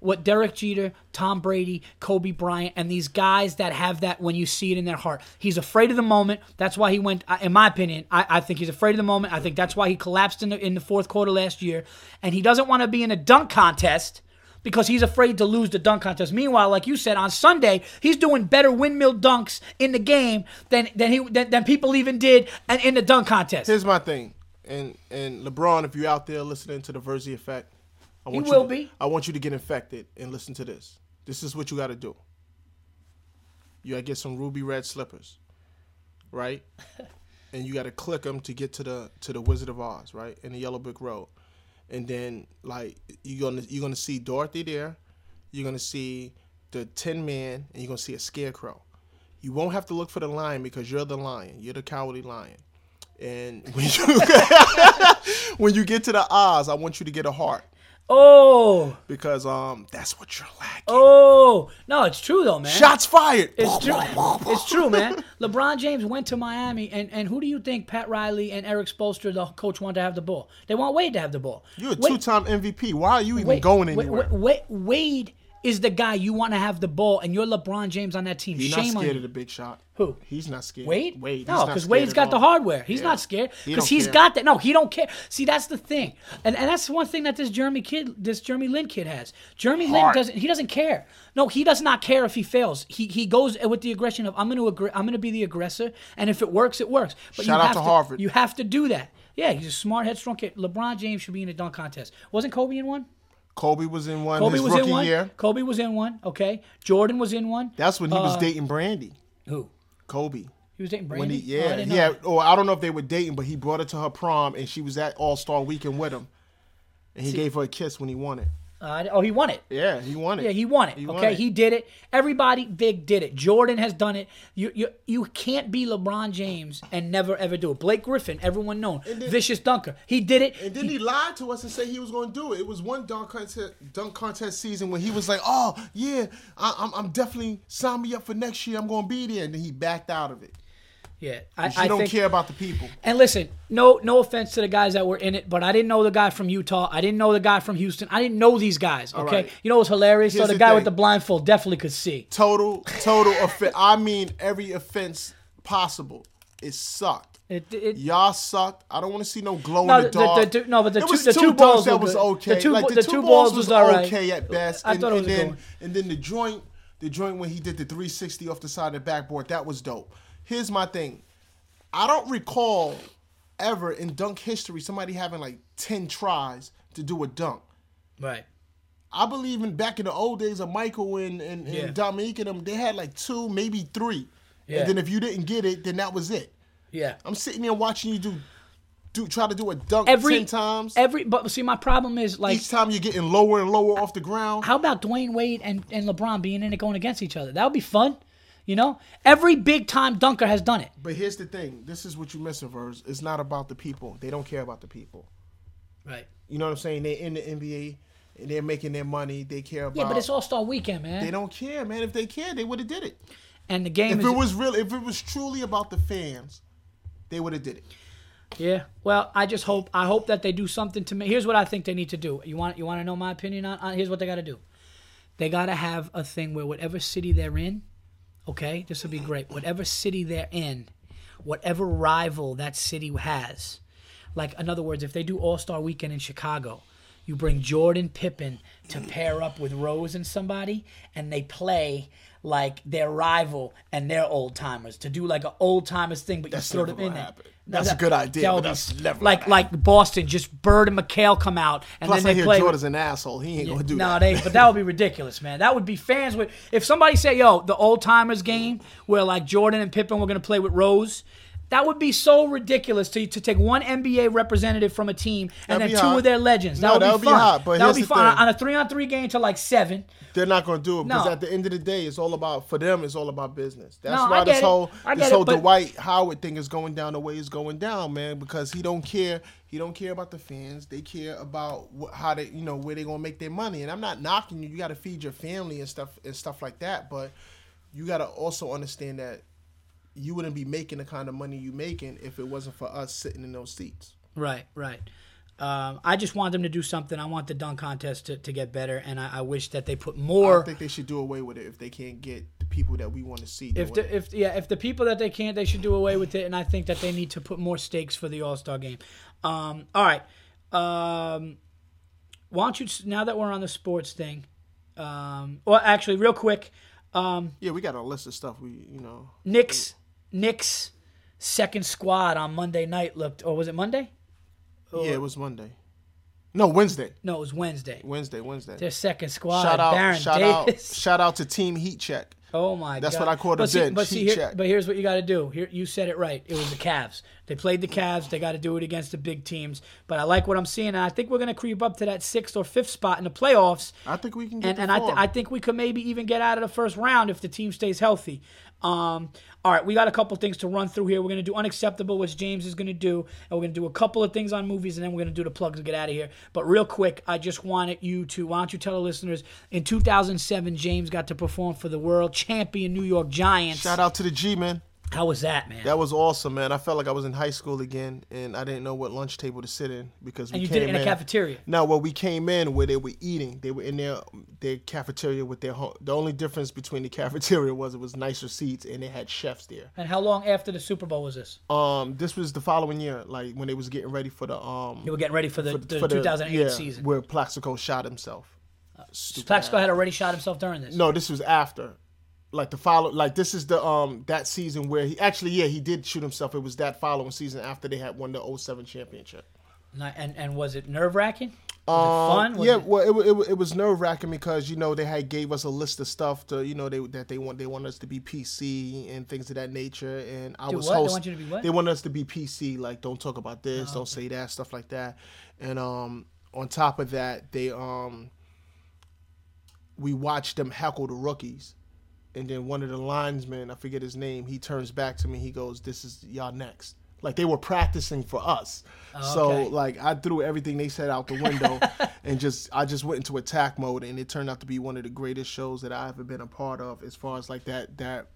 A: what Derek Jeter, Tom Brady, Kobe Bryant, and these guys that have that when you see it in their heart. He's afraid of the moment. That's why he went. In my opinion, I, I think he's afraid of the moment. I think that's why he collapsed in the in the fourth quarter last year, and he doesn't want to be in a dunk contest because he's afraid to lose the dunk contest. Meanwhile, like you said on Sunday, he's doing better windmill dunks in the game than than he than, than people even did and in the dunk contest.
B: Here's my thing, and and LeBron, if you're out there listening to the Verzi effect, I want you
A: will
B: to-
A: be.
B: I want you to get infected and listen to this. This is what you got to do. You got to get some ruby red slippers, right? (laughs) and you got to click them to get to the to the Wizard of Oz, right, in the Yellow Brick Road. And then like you're gonna you're gonna see Dorothy there. You're gonna see the Tin Man, and you're gonna see a Scarecrow. You won't have to look for the lion because you're the lion. You're the cowardly lion. And when you (laughs) (laughs) when you get to the Oz, I want you to get a heart
A: oh,
B: because um that's what you're lacking.
A: oh, no, it's true though, man.
B: Shots fired.
A: It's true. it's true, man. (laughs) LeBron James went to Miami, and, and who do you think Pat Riley and Erik Spoelstra, the coach, want to have the ball? They want Wade to have the ball.
B: You're a
A: Wade-
B: two-time MVP. Why are you even
A: Wade-
B: going anywhere?
A: Wade, Wade is the guy you want to have the ball, and you're LeBron James on that team.
B: He's
A: Shame
B: not
A: on
B: scared
A: you.
B: of the big shot.
A: Who?
B: He's not scared.
A: Wade?
B: Wade.
A: no, because Wade's
B: at
A: got the hardware. He's
B: Yeah.
A: not scared because
B: don't
A: he's
B: care.
A: got that. No, he don't care. See, that's the thing, and and that's one thing that this Jeremy kid, this Jeremy Lin kid has. Jeremy Lin doesn't. He doesn't care. No, he does not care if he fails. He he goes with the aggression of I'm going to agree. I'm going to be the aggressor, and if it works, it works. But
B: Shout
A: you
B: out
A: have
B: to Harvard.
A: You have to do that. Yeah, he's a smart, headstrong kid. LeBron James should be in a dunk contest. Wasn't Kobe in one?
B: Kobe was in one
A: Kobe
B: his
A: was
B: rookie
A: in one.
B: year.
A: Kobe was in one. Okay. Jordan was in one.
B: That's when he was
A: Uh,
B: dating Brandy.
A: Who?
B: Kobe.
A: He was dating Brandy.
B: he,
A: Oh,
B: yeah,
A: didn't
B: yeah. Or I don't know if they were dating, but he brought her to her prom, and she was at All Star Weekend with him, and he gave her a kiss when he won it.
A: Uh, oh, he won it.
B: Yeah, he won it.
A: Yeah, he won it.
B: He won
A: okay,
B: it.
A: he did it. Everybody big did it. Jordan has done it. You you you can't be LeBron James and never ever do it. Blake Griffin, everyone known,
B: then-
A: vicious dunker. He did it.
B: And then he lied to us and said he was going to do it. It was one dunk contest, dunk contest season when he was like, "Oh yeah, I, I'm, I'm definitely sign me up for next year. I'm going to be there." And then he backed out of it.
A: Yeah, I, I
B: don't
A: think.
B: care about the people.
A: And listen, no, no offense to the guys that were in it, but I didn't know the guy from Utah. I didn't know the guy from Houston. I didn't know these guys. Okay,
B: right.
A: you know what's hilarious? so the,
B: the
A: guy with the blindfold definitely could see.
B: Total, total offense. I mean, every offense possible. It sucked.
A: It, it,
B: Y'all sucked. I don't want to see no glow
A: No,
B: in the
A: the- the-
B: dark.
A: the two- no, but the two- the
B: two
A: two balls
B: that was okay.
A: The two-
B: like
A: the
B: the,
A: two
B: two
A: balls
B: balls
A: was
B: was
A: all right.
B: okay at best.
A: I
B: and,
A: thought it was a good
B: then and then the joint, the joint when he did the 360 off the side of the backboard, that was dope. Here's my thing. I don't recall ever in dunk history somebody having like 10 tries to do a dunk.
A: right.
B: I believe in back in the old days of Michael and, and, and Dominique and them, they had like two, maybe three.
A: Yeah.
B: And then if you didn't get it, then that was it.
A: Yeah.
B: I'm sitting there watching you do, do try to do a dunk
A: Every
B: ten times.
A: Every but see, my problem is like,
B: Each time you're getting lower and lower off the ground.
A: how about Dwyane Wade and, and LeBron being in it going against each other? That would be fun. You know, every big time dunker has done it.
B: But here's the thing: this is what you missing, Verse. It's not about the people. They don't care about the people.
A: Right.
B: You know what I'm saying? They're in the NBA and they're making their money. They care about.
A: Yeah, but it's All Star Weekend, man.
B: They don't care, man. If they cared, they would have did it.
A: and the game
B: If
A: is
B: it was real, if it was truly about the fans, they would have did it.
A: Yeah. Well, I just hope I hope that they do something to me. Here's what I think they need to do. You want you want to know my opinion on, on here's what they got to do. They got to have a thing where whatever city they're in, okay? This would be great. Whatever city they're in, whatever rival that city has. Like in other words, if they do All-Star weekend in Chicago, you bring Jordan Pippen to pair up with Rose and somebody and they play like their rival and their old timers to do like an old timers thing, but
B: That's
A: you throw them in there. No,
B: That's a good idea, but
A: would
B: that's never
A: like like Boston, just Bird and McHale come out and
B: Plus,
A: then
B: I
A: they
B: hear
A: play.
B: Jordan's an asshole. He ain't gonna do
A: no,
B: that.
A: they but that would be (laughs) ridiculous, man. That would be fans with if somebody said, "Yo, the old timers game where like Jordan and Pippen were gonna play with Rose." That would be so ridiculous to to take one NBA representative from a team and
B: That'd
A: then two
B: hot.
A: of their legends. That
B: No,
A: would
B: that
A: be
B: would be
A: fun.
B: hot, but
A: that would be fun
B: thing.
A: on a three on three game to like seven.
B: They're not going to do it because
A: No.
B: at the end of the day, it's all about for them. It's all about business. That's
A: No,
B: why this whole this
A: it,
B: whole Dwight Howard thing is going down the way it's going down, man. Because he don't care. He don't care about the fans. They care about wh- how they, you know, where they gonna make their money. And I'm not knocking you. You got to feed your family and stuff and stuff like that. But you got to also understand that you wouldn't be making the kind of money you making if it wasn't for us sitting in those seats.
A: Right, right. Um, I just want them to do something. I want the dunk contest to, to get better, and I, I wish that they put more.
B: I think they should do away with it if they can't get the people that we want to see.
A: If the, if yeah if the people that they can't they should do away with it and I think that they need to put more stakes for the All Star game. Um, all right, um, why don't you now that we're on the sports thing? Um, well, actually, real quick, um,
B: yeah, we got a list of stuff. We, you know,
A: Knicks Knicks second squad on Monday night looked or was it Monday?
B: yeah, it was Monday. No, Wednesday.
A: No, it was Wednesday.
B: Wednesday, Wednesday.
A: Their second squad,
B: shout out,
A: Baron
B: shout
A: Davis.
B: out, (laughs) shout out to Team Heat Check.
A: Oh my God.
B: That's
A: god!
B: what I call the
A: but see,
B: bench,
A: But, see,
B: heat
A: here,
B: check.
A: but here's what you got to do. Here, you said it right. It was the Cavs. They played the Cavs. They got to do it against the big teams. But I like what I'm seeing, and I think we're going to creep up to that sixth or fifth spot in the playoffs.
B: I think we can get
A: And
B: the
A: and I, th- I think we could maybe even get out of the first round if the team stays healthy. Um, all right, we got a couple things to run through here. We're going to do unacceptable, which James is going to do, and we're going to do a couple of things on movies, and then we're going to do the plugs and get out of here. But real quick, I just wanted you to why don't you tell the listeners? In 2007, James got to perform for the world champion New York Giants.
B: Shout out to the G man.
A: How was that, man?
B: That was awesome, man. I felt like I was in high school again, and I didn't know what lunch table to sit in because we
A: and you
B: came
A: did it in a cafeteria.
B: No, well, we came in where they were eating. They were in their their cafeteria with their home. The only difference between the (laughs) cafeteria was it was nicer seats and they had chefs there.
A: And how long after the Super Bowl was this?
B: Um, this was the following year, like when they was getting ready for the um
A: You were getting ready for the, the
B: for
A: 2008
B: yeah,
A: season.
B: where Plaxico shot himself. Stupid
A: Plaxico had already shot himself during this.
B: No, this was after. Like the follow, like this is the um that season where he actually yeah he did shoot himself. It was that following season after they had won the 07 championship.
A: And and was it nerve wracking?
B: Um,
A: fun? Was
B: yeah,
A: it-
B: well, it, it, it was nerve wracking because you know they had gave us a list of stuff to you know they that they want they want us to be PC and things of that nature, and I
A: Do
B: was
A: what? They
B: host.
A: want you to be what? Oh,
B: They want us to be PC, like don't talk about this, don't say that, stuff like that, and um on top of that they um we watched them heckle the rookies. And then one of the linesmen, I forget his name, he turns back to me. He goes, "This is y'all next." Like they were practicing for us. Oh, so
A: okay.
B: like I threw everything they said out the window (laughs) and just I just went into attack mode and it turned out to be one of the greatest shows that I ever been a part of as far as like that that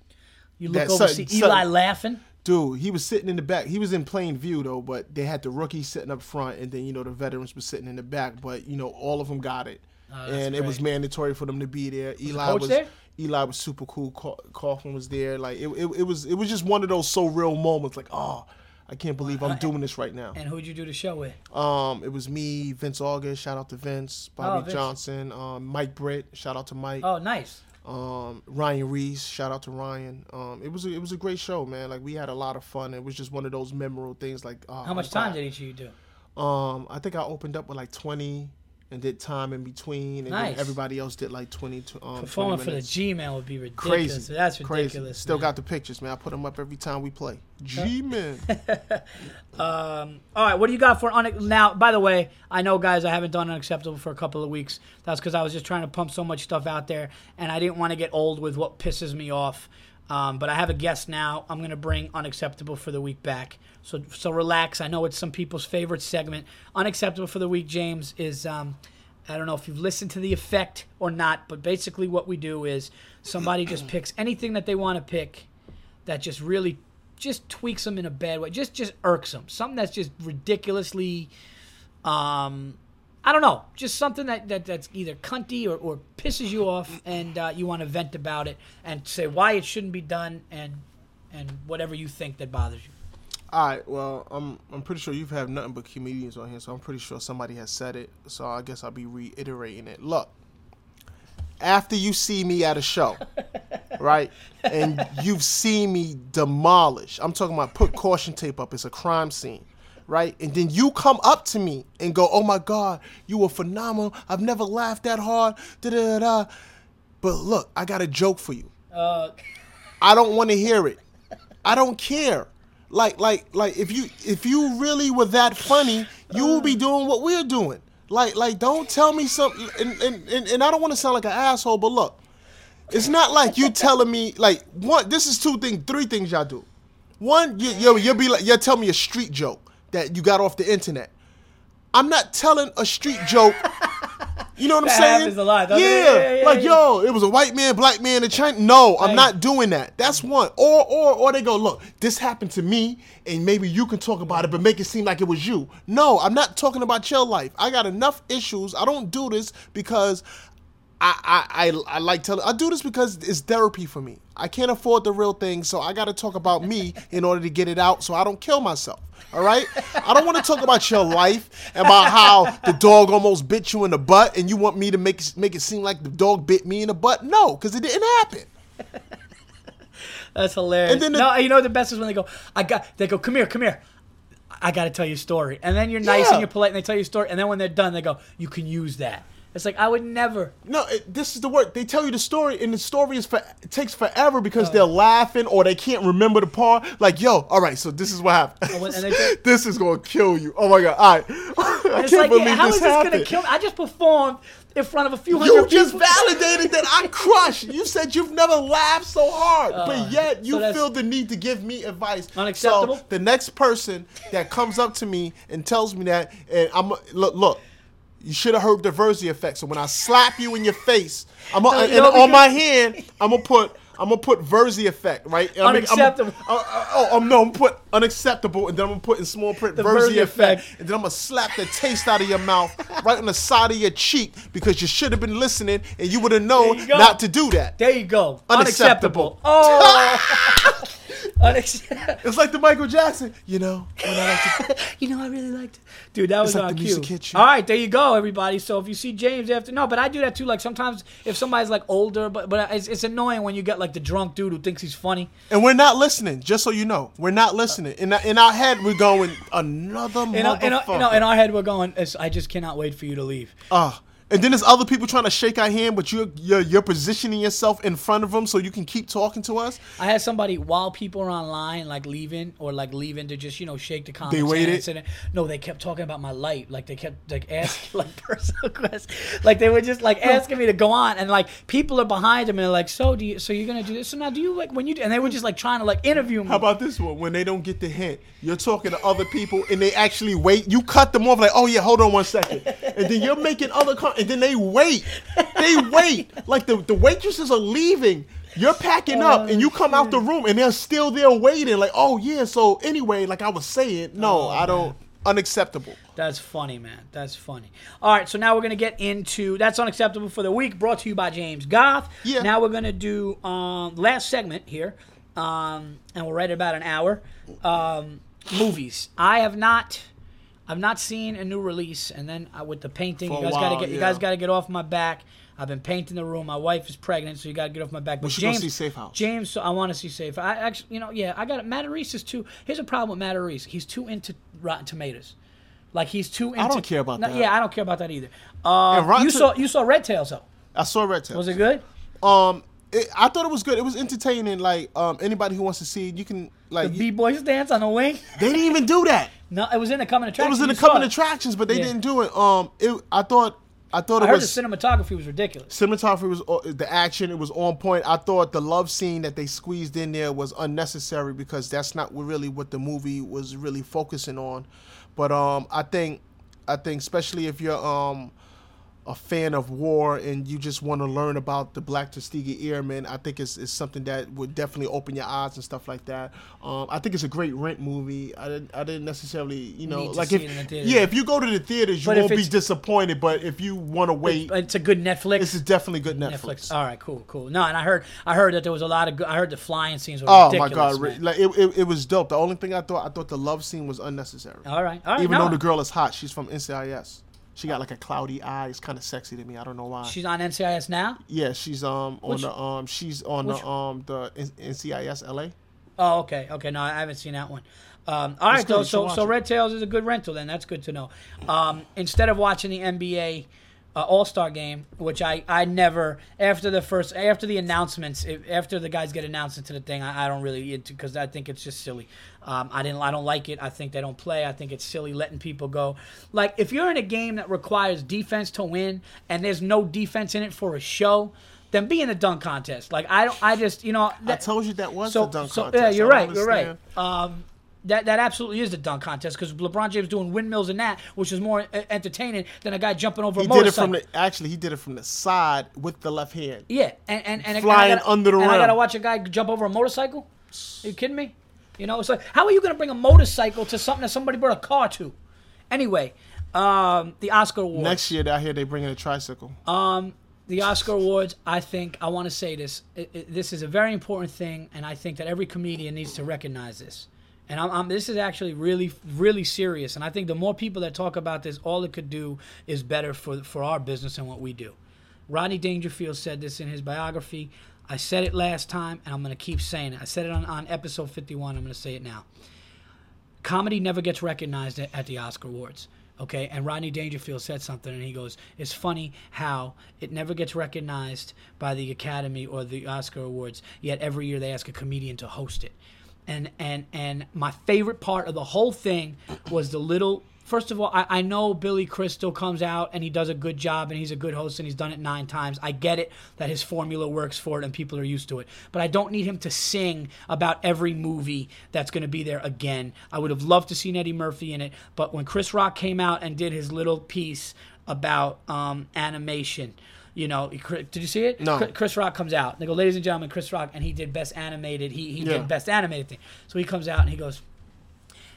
A: You look
B: that
A: over
B: sudden-
A: see Eli
B: sudden-
A: laughing.
B: Dude, he was sitting in the back. He was in plain view though, but they had the rookies sitting up front, and then you know the veterans were sitting in the back. But you know all of them got it,
A: Oh,
B: and it was mandatory for them to be there. Eli
A: coach
B: was
A: there?
B: Eli was super cool. Coughlin was there. Like it, it, it was it was just one of those so real moments. Like oh, I can't believe I'm doing this right now.
A: And who'd you do the show with?
B: Um, it was me, Vince August. Shout out to Vince, Bobby
A: Oh, Vince.
B: Johnson, um, Mike Britt. Shout out to Mike.
A: Oh, nice.
B: Um, Ryan Reese. Shout out to Ryan. Um, it was a, it was a great show, man. Like we had a lot of fun. It was just one of those memorable things. Like uh,
A: How much time did each of you do?
B: Um, I think I opened up with like twenty and did time in between, and
A: Nice.
B: everybody else did like twenty. to- Um,
A: Performing
B: 20
A: for the. G Man would be ridiculous.
B: Crazy.
A: That's
B: Crazy.
A: ridiculous.
B: Still
A: man.
B: got the pictures, man. I put them up every time we play. (laughs) G man. (laughs)
A: Um, all right, what do you got for un- now? By the way, I know, guys, I haven't done unacceptable for a couple of weeks. That's because I was just trying to pump so much stuff out there, and I didn't want to get old with what pisses me off. Um, but I have a guest now. I'm gonna bring unacceptable for the week back. So so relax. I know it's some people's favorite segment. Unacceptable for the week, James, is um, I don't know if you've listened to the effect or not, but basically what we do is somebody just (clears throat) picks anything that they want to pick that just really just tweaks them in a bad way just just irks them something that's just ridiculously um i don't know just something that, that that's either cunty or, or pisses you off and uh, you want to vent about it and say why it shouldn't be done and and whatever you think that bothers you
B: All right. Well, I'm I'm pretty sure you've had nothing but comedians on here, so I'm pretty sure somebody has said it. So I guess I'll be reiterating it. Look, after you see me at a show, (laughs) right, and you've seen me demolish. I'm talking about put caution tape up. It's a crime scene. Right, and then you come up to me and go, "Oh my God, you were phenomenal! I've never laughed that hard." Da da da. da. But look, I got a joke for you.
A: uh
B: I don't want to hear it. I don't care. Like like like if you if you really were that funny, you would be doing what we're doing. Like like don't tell me something and and, and, and I don't want to sound like an asshole, but look. It's not like you telling me like one this is two things, three things y'all do. One, you you you'll be like you'll tell me a street joke that you got off the internet. I'm not telling a street joke. You know what (laughs) I'm
A: That
B: saying?
A: happens a lot,
B: yeah,
A: Yeah, yeah,
B: like
A: yeah.
B: yo, it was a white man, black man, and China. No, I'm not doing that. That's one. Or or or they go, look, this happened to me, and maybe you can talk about it, but make it seem like it was you. No, I'm not talking about your life. I got enough issues. I don't do this because I I I, I like telling. I do this because it's therapy for me. I can't afford the real thing, so I got to talk about me in order to get it out, so I don't kill myself. All right. I don't want to talk about your life, and about how the dog almost bit you in the butt, and you want me to make it- make it seem like the dog bit me in the butt. No, because it didn't happen. (laughs)
A: that's hilarious
B: And then the-
A: no you know the best is when they go i got they go come here come here i gotta tell you a story and then you're nice
B: Yeah.
A: and you're polite and they tell you a story and then when they're done they go you can use that it's like i would never
B: No, it, this is the word. They tell you the story, and the story is for it takes forever because they're laughing or they can't remember the part. Like, yo, all right, so this is what happened.
A: Oh, when- and they say- (laughs)
B: this is gonna kill you. Oh my god! All right, (laughs) I
A: it's
B: can't
A: like,
B: believe
A: yeah, how
B: this
A: is this
B: happened.
A: gonna kill me? I just performed in front of a few hundred
B: You just
A: people.
B: validated that I crushed. You said you've never laughed so hard, but yet you
A: Uh, so
B: feel the need to give me advice.
A: Unacceptable?
B: So the next person that comes up to me and tells me that, and I'm look, look. You should have heard the Verzi effect. So when I slap you in your face, I'm
A: No,
B: gonna, and on my (laughs) hand, I'm gonna put I'm gonna put Verzi effect, right? Mean, I'm-
A: Unacceptable.
B: uh, uh, oh, um, no, I'm gonna put unacceptable, and then I'm gonna put in small print
A: The
B: Verzi,
A: Verzi
B: effect,
A: effect.
B: and then I'm gonna slap the taste out of your mouth right on the side of your cheek because you should have been listening and you would have known
A: There you go.
B: not to do that.
A: There you go.
B: Unacceptable.
A: Unacceptable. Oh. (laughs) (laughs)
B: It's like the Michael Jackson, you know. When I like to, (laughs)
A: you know, I really liked it. Dude, that was
B: like
A: on
B: the
A: cue. All right, there you go, everybody. So if you see James after, no, but I do that too. Like sometimes if somebody's like older, but but it's, it's annoying when you get like the drunk dude who thinks he's funny.
B: and we're not listening. Just so you know, we're not listening. In our, in our head, we're going another
A: In our, in, our,
B: motherfucker.
A: you know, in our head, we're going. I just cannot wait for you to leave.
B: Ah. And then there's other people trying to shake our hand, but you're, you're you're positioning yourself in front of them so you can keep talking to us.
A: I had somebody while people are online, like leaving or like leaving to just you know shake the comments.
B: They waited?
A: and No, they kept talking about my light. Like they kept like asking (laughs) like personal questions. Like they were just like asking me to go on, and like people are behind them and they're like, so do you? So you're gonna do this? So now do you like when you? Do, and they were just like trying to like interview me.
B: How about this one? When they don't get the hint, you're talking to other people and they actually wait. You cut them off like, oh yeah, hold on one second, and then you're making other com- and then they wait. They (laughs) wait like the the waitresses are leaving You're packing up and you come out the room and they're still there waiting. Like, oh yeah. So anyway, like I was saying, no,
A: Oh,
B: I don't. Unacceptable.
A: That's funny, man. That's funny. All right, so now we're gonna get into that's unacceptable for the week. Brought to you by James Goff.
B: Yeah.
A: Now we're gonna do um, last segment here, um, and we're right at about an hour. Um, movies. I have not. I've not seen a new release, and then uh, with the painting,
B: For
A: you guys gotta
B: while,
A: get you guys gotta get off my back. I've been painting the room. My wife is pregnant, so you gotta get off my back. But
B: should go
A: James,
B: see Safe House.
A: James, so I want to see Safe. I actually, you know, yeah, I got it. Matt Reese is too. Here's a problem with Matt Reese. He's too into Rotten Tomatoes. Like he's too into.
B: I don't care about
A: No,
B: that.
A: Yeah, I don't care about that either. Uh,
B: Rotten
A: you
B: To-
A: saw you saw Red Tails though.
B: I saw Red Tail.
A: Was it good?
B: Um, it, I thought it was good. It was entertaining. Like, um, anybody who wants to see, it, you can like.
A: The B boys dance on the wing.
B: they didn't even do that.
A: No, it was in the coming attraction.
B: It was in the coming attractions, but they
A: Yeah.
B: didn't do it. Um, it. I thought. I thought it was
A: I
B: it
A: heard
B: was
A: the cinematography was ridiculous.
B: cinematography was uh, the action. It was on point. I thought the love scene that they squeezed in there was unnecessary because that's not really what the movie was really focusing on. But um, I think, I think especially if you're um a fan of war and you just want to learn about the Black Tuskegee Airmen, I think it's, it's something that would definitely open your eyes and stuff like that. Um, I think it's a great rent movie. I didn't, I didn't necessarily, you know, like
A: see
B: if
A: it in the
B: yeah, if you go to the theaters, you
A: But
B: won't be disappointed. But if you want to wait,
A: It's a good Netflix.
B: this is definitely good Netflix.
A: Netflix. All right, cool, cool. No, and I heard I heard that there was a lot of good. I heard the flying scenes were
B: Oh my god,
A: man.
B: like it, it, it was dope. The only thing I thought I thought the love scene was unnecessary.
A: All right, all right.
B: Even
A: no.
B: though the girl is hot, she's from NCIS. She got like a cloudy eye. It's kind of sexy to me. I don't know why.
A: she's on NCIS now.
B: yeah, she's um on
A: Which-
B: the um she's on
A: which-
B: the um the NCIS LA.
A: Oh, okay, okay. No, I haven't seen that one. Um, all right, though. So, so. Red Tails is a good rental. Then that's good to know. Um, instead of watching the NBA uh, All Star game, which I, I never after the first after the announcements if, after the guys get announced into the thing, I, I don't really because I think it's just silly. Um, I didn't I don't like it. I think they don't play. I think it's silly letting people go. Like if you're in a game that requires defense to win and there's no defense in it for a show. Then be in a dunk contest. Like I don't. I just you know.
B: I told you that was
A: so,
B: the dunk
A: so
B: contest.
A: yeah, you're right. You're right. Um, that that absolutely is the dunk contest because LeBron James doing windmills and that, which is more uh, entertaining than a guy jumping over
B: He
A: a
B: did it from the actually he did it from the side with the left hand.
A: yeah, and and and,
B: Flying
A: and gotta,
B: under the
A: and I gotta watch a guy jump over a motorcycle. Are you kidding me? You know, it's like how are you gonna bring a motorcycle to something that somebody brought a car to? Anyway, um, the Oscar Awards.
B: Next year, I hear they bringing a tricycle.
A: Um, the Oscar Awards, I think, I want to say this. It, it- this is a very important thing, and I think that every comedian needs to recognize this. And I'm, I'm, this is actually really, really serious. And I think the more people that talk about this, all it could do is better for, for our business and what we do. Rodney Dangerfield said this in his biography. I said it last time, and I'm going to keep saying it. I said it on, on episode 51. I'm going to say it now comedy never gets recognized at, at the Oscar Awards. Okay, and Rodney Dangerfield said something, and he goes, "It's funny how it never gets recognized by the Academy or the Oscar Awards. Yet every year they ask a comedian to host it." And and and my favorite part of the whole thing was the little. First of all, I, I know Billy Crystal comes out and he does a good job and he's a good host and he's done it nine times. I get it that his formula works for it and people are used to it. But I don't need him to sing about every movie that's going to be there again. I would have loved to see Eddie Murphy in it. But when Chris Rock came out and did his little piece about um, animation, you know, did you see it?
B: No.
A: Chris- Rock comes out. They go, ladies and gentlemen, Chris Rock, and he did best animated. He he
B: Yeah.
A: did best animated thing. So he comes out and he goes,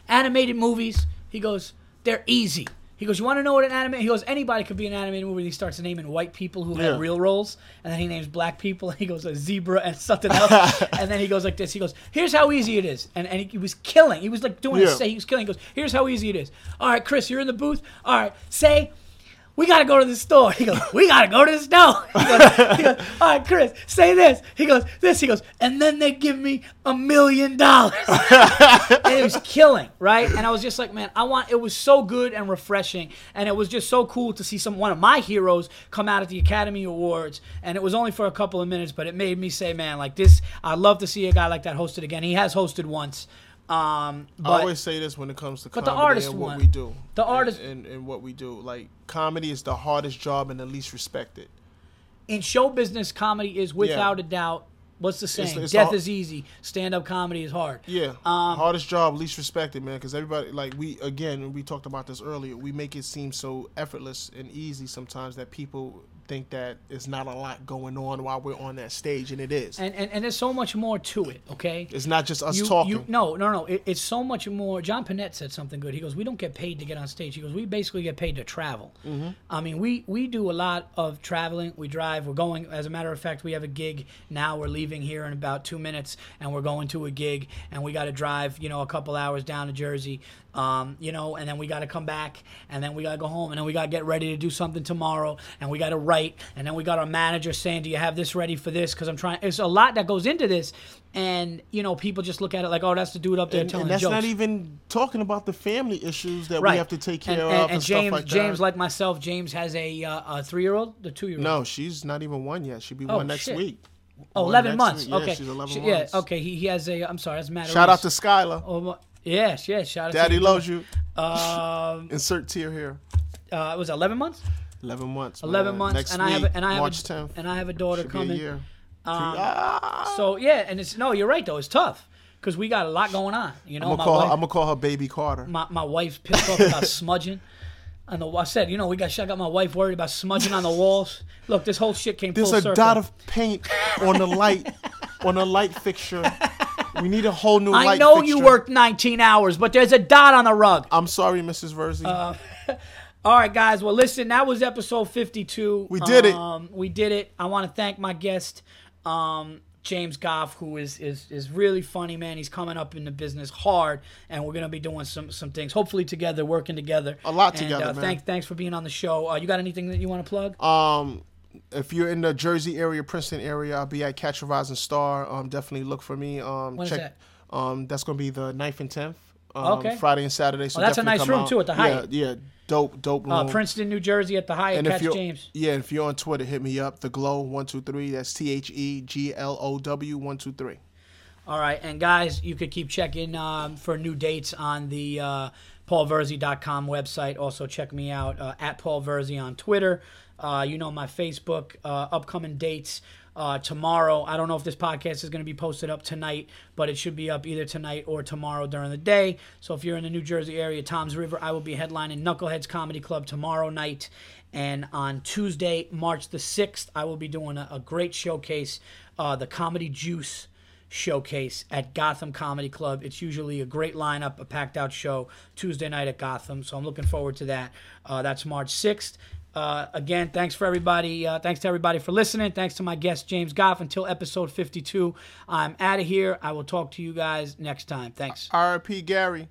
A: animated movies. He goes, they're easy. He goes, you want to know what an anime? He goes, anybody could be an animated movie. He starts naming white people who
B: Yeah.
A: have real roles, and then he names black people. And he goes, a zebra and something else. (laughs) and then he goes like this. He goes, here's how easy it is. And and he, he was killing. He was like doing
B: Yeah.
A: a say. He was killing. He goes, here's how easy it is. All right, Chris, you're in the booth. All right, say. We gotta go to the store. He goes, We gotta go to the store. He goes, he goes, All right, Chris, say this. He goes, This. He goes, and then they give me a million dollars (laughs) it was killing, right? And I was just like, man, I want. It was so good and refreshing, and it was just so cool to see some one of my heroes come out at the Academy Awards, and it was only for a couple of minutes, but it made me say, man, like this. I'd love to see a guy like that hosted again. He has hosted once, um,
B: I always say this when it comes to
A: But the
B: comedy
A: artist
B: and what
A: one.
B: we do.
A: The artist-
B: and, and what we do. Like comedy is the hardest job and the least respected.
A: in show business, comedy is without a doubt. What's the saying?
B: it's
A: Death
B: the-
A: is easy. Stand up comedy is hard.
B: Yeah,
A: Um,
B: hardest job, least respected, man. Because everybody, like we, again, we talked about this earlier. We make it seem so effortless and easy sometimes that people think that it's not a lot going on while we're on that stage, and it is.
A: And, and and there's so much more to it. Okay.
B: it's not just us
A: You,
B: talking.
A: you, no, no, no. It, it's so much more. John Pinette said something good. He goes, "We don't get paid to get on stage." He goes, "We basically get paid to travel."
B: Mm-hmm.
A: I mean, we we do a lot of traveling. We drive. We're going. As a matter of fact, we have a gig now. We're leaving here in about two minutes, and we're going to a gig, and we got to drive, you know, a couple hours down to Jersey. Um, you know, and then we got to come back, and then we got to go home, and then we got to get ready to do something tomorrow, and we got to write, and then we got our manager saying, "Do you have this ready for this?" Because I'm trying. It's a lot that goes into this, and you know, people just look at it like, "Oh, that's the dude up there
B: and,
A: telling
B: and that's
A: jokes."
B: not even talking about the family issues that
A: right.
B: we have to take care
A: and,
B: of
A: and,
B: and,
A: and
B: stuff
A: James,
B: like
A: James, like myself, James has a uh, a three year old, the two year old.
B: no, she's not even one yet. She'll be
A: Oh,
B: one next
A: shit.
B: week.
A: oh,
B: One
A: 11
B: next
A: months.
B: week. Yeah,
A: okay,
B: she's 11
A: She-
B: months.
A: Yeah, okay. He, he has a. I'm sorry, that's Matt.
B: Shout out to. Skylar.
A: Oh, yes, yes. Shout out
B: Daddy
A: to
B: loves you.
A: Um, (laughs)
B: Insert tear here.
A: uh, it was 11 months.
B: 11 months.
A: 11
B: man.
A: months,
B: Next
A: and I have a, and I have
B: March
A: a,
B: 10th.
A: and I have a daughter
B: Should a
A: coming.
B: year.
A: Um,
B: Ah.
A: So yeah, and it's no, you're right though. It's tough because we got a lot going on. You know,
B: I'm gonna call.
A: wife,
B: Her, I'm gonna call her baby Carter.
A: my, my wife's pissed off about smudging. And the, I said, you know, we got I got my wife worried about smudging on the walls. Look, this whole shit came
B: There's a
A: circle.
B: dot of paint on the light, on the light fixture. We need a whole new
A: I know
B: fixture.
A: you worked 19 hours, but there's a dot on the rug.
B: I'm sorry, Mrs. Verzi.
A: Uh, All right, guys. Well, listen, that was episode 52.
B: We did it.
A: Um, we did it. I want to thank my guest, um, James Goff, who is, is is really funny, man. He's coming up in the business hard, and we're gonna be doing some some things, hopefully together, working together.
B: A lot
A: And,
B: together,
A: uh,
B: man.
A: Thanks, thanks for being on the show. Uh, you got anything that you want to plug?
B: Um, if you're in the Jersey area, Princeton area, I'll be at Catch a Rising Star. Um, definitely look for me. Um,
A: When
B: check.
A: that?
B: Um, that's gonna be the 9th and tenth. Um,
A: Okay.
B: Friday and Saturday. So
A: Oh, that's a
B: definitely
A: nice
B: come
A: room,
B: out.
A: too, at the Hyatt.
B: Yeah, yeah, dope, dope room.
A: Uh, Princeton, New Jersey, at the Hyatt.
B: and
A: Catch James.
B: yeah, if you're on Twitter, hit me up. The Glow one two three. That's T H E G L O W one two three.
A: All right, and guys, you could keep checking um, for new dates on the uh, paulverzi.com website. Also, check me out uh, at Paul Verzi on Twitter. Uh, you know my Facebook uh, upcoming dates. Uh, tomorrow, I don't know if this podcast is going to be posted up tonight, but it should be up either tonight or tomorrow during the day. So if you're in the New Jersey area, Toms River, I will be headlining Knuckleheads Comedy Club tomorrow night. And on Tuesday, March the 6th, I will be doing a, a great showcase, uh, the Comedy Juice showcase at Gotham Comedy Club. It's usually a great lineup, a packed out show Tuesday night at Gotham. So I'm looking forward to that. Uh, that's March 6th. Uh, again, thanks for everybody. Uh, thanks to everybody for listening. Thanks to my guest James Goff. Until episode 52, I'm out of here. I will talk to you guys next time. Thanks.
B: R.I.P. Gary.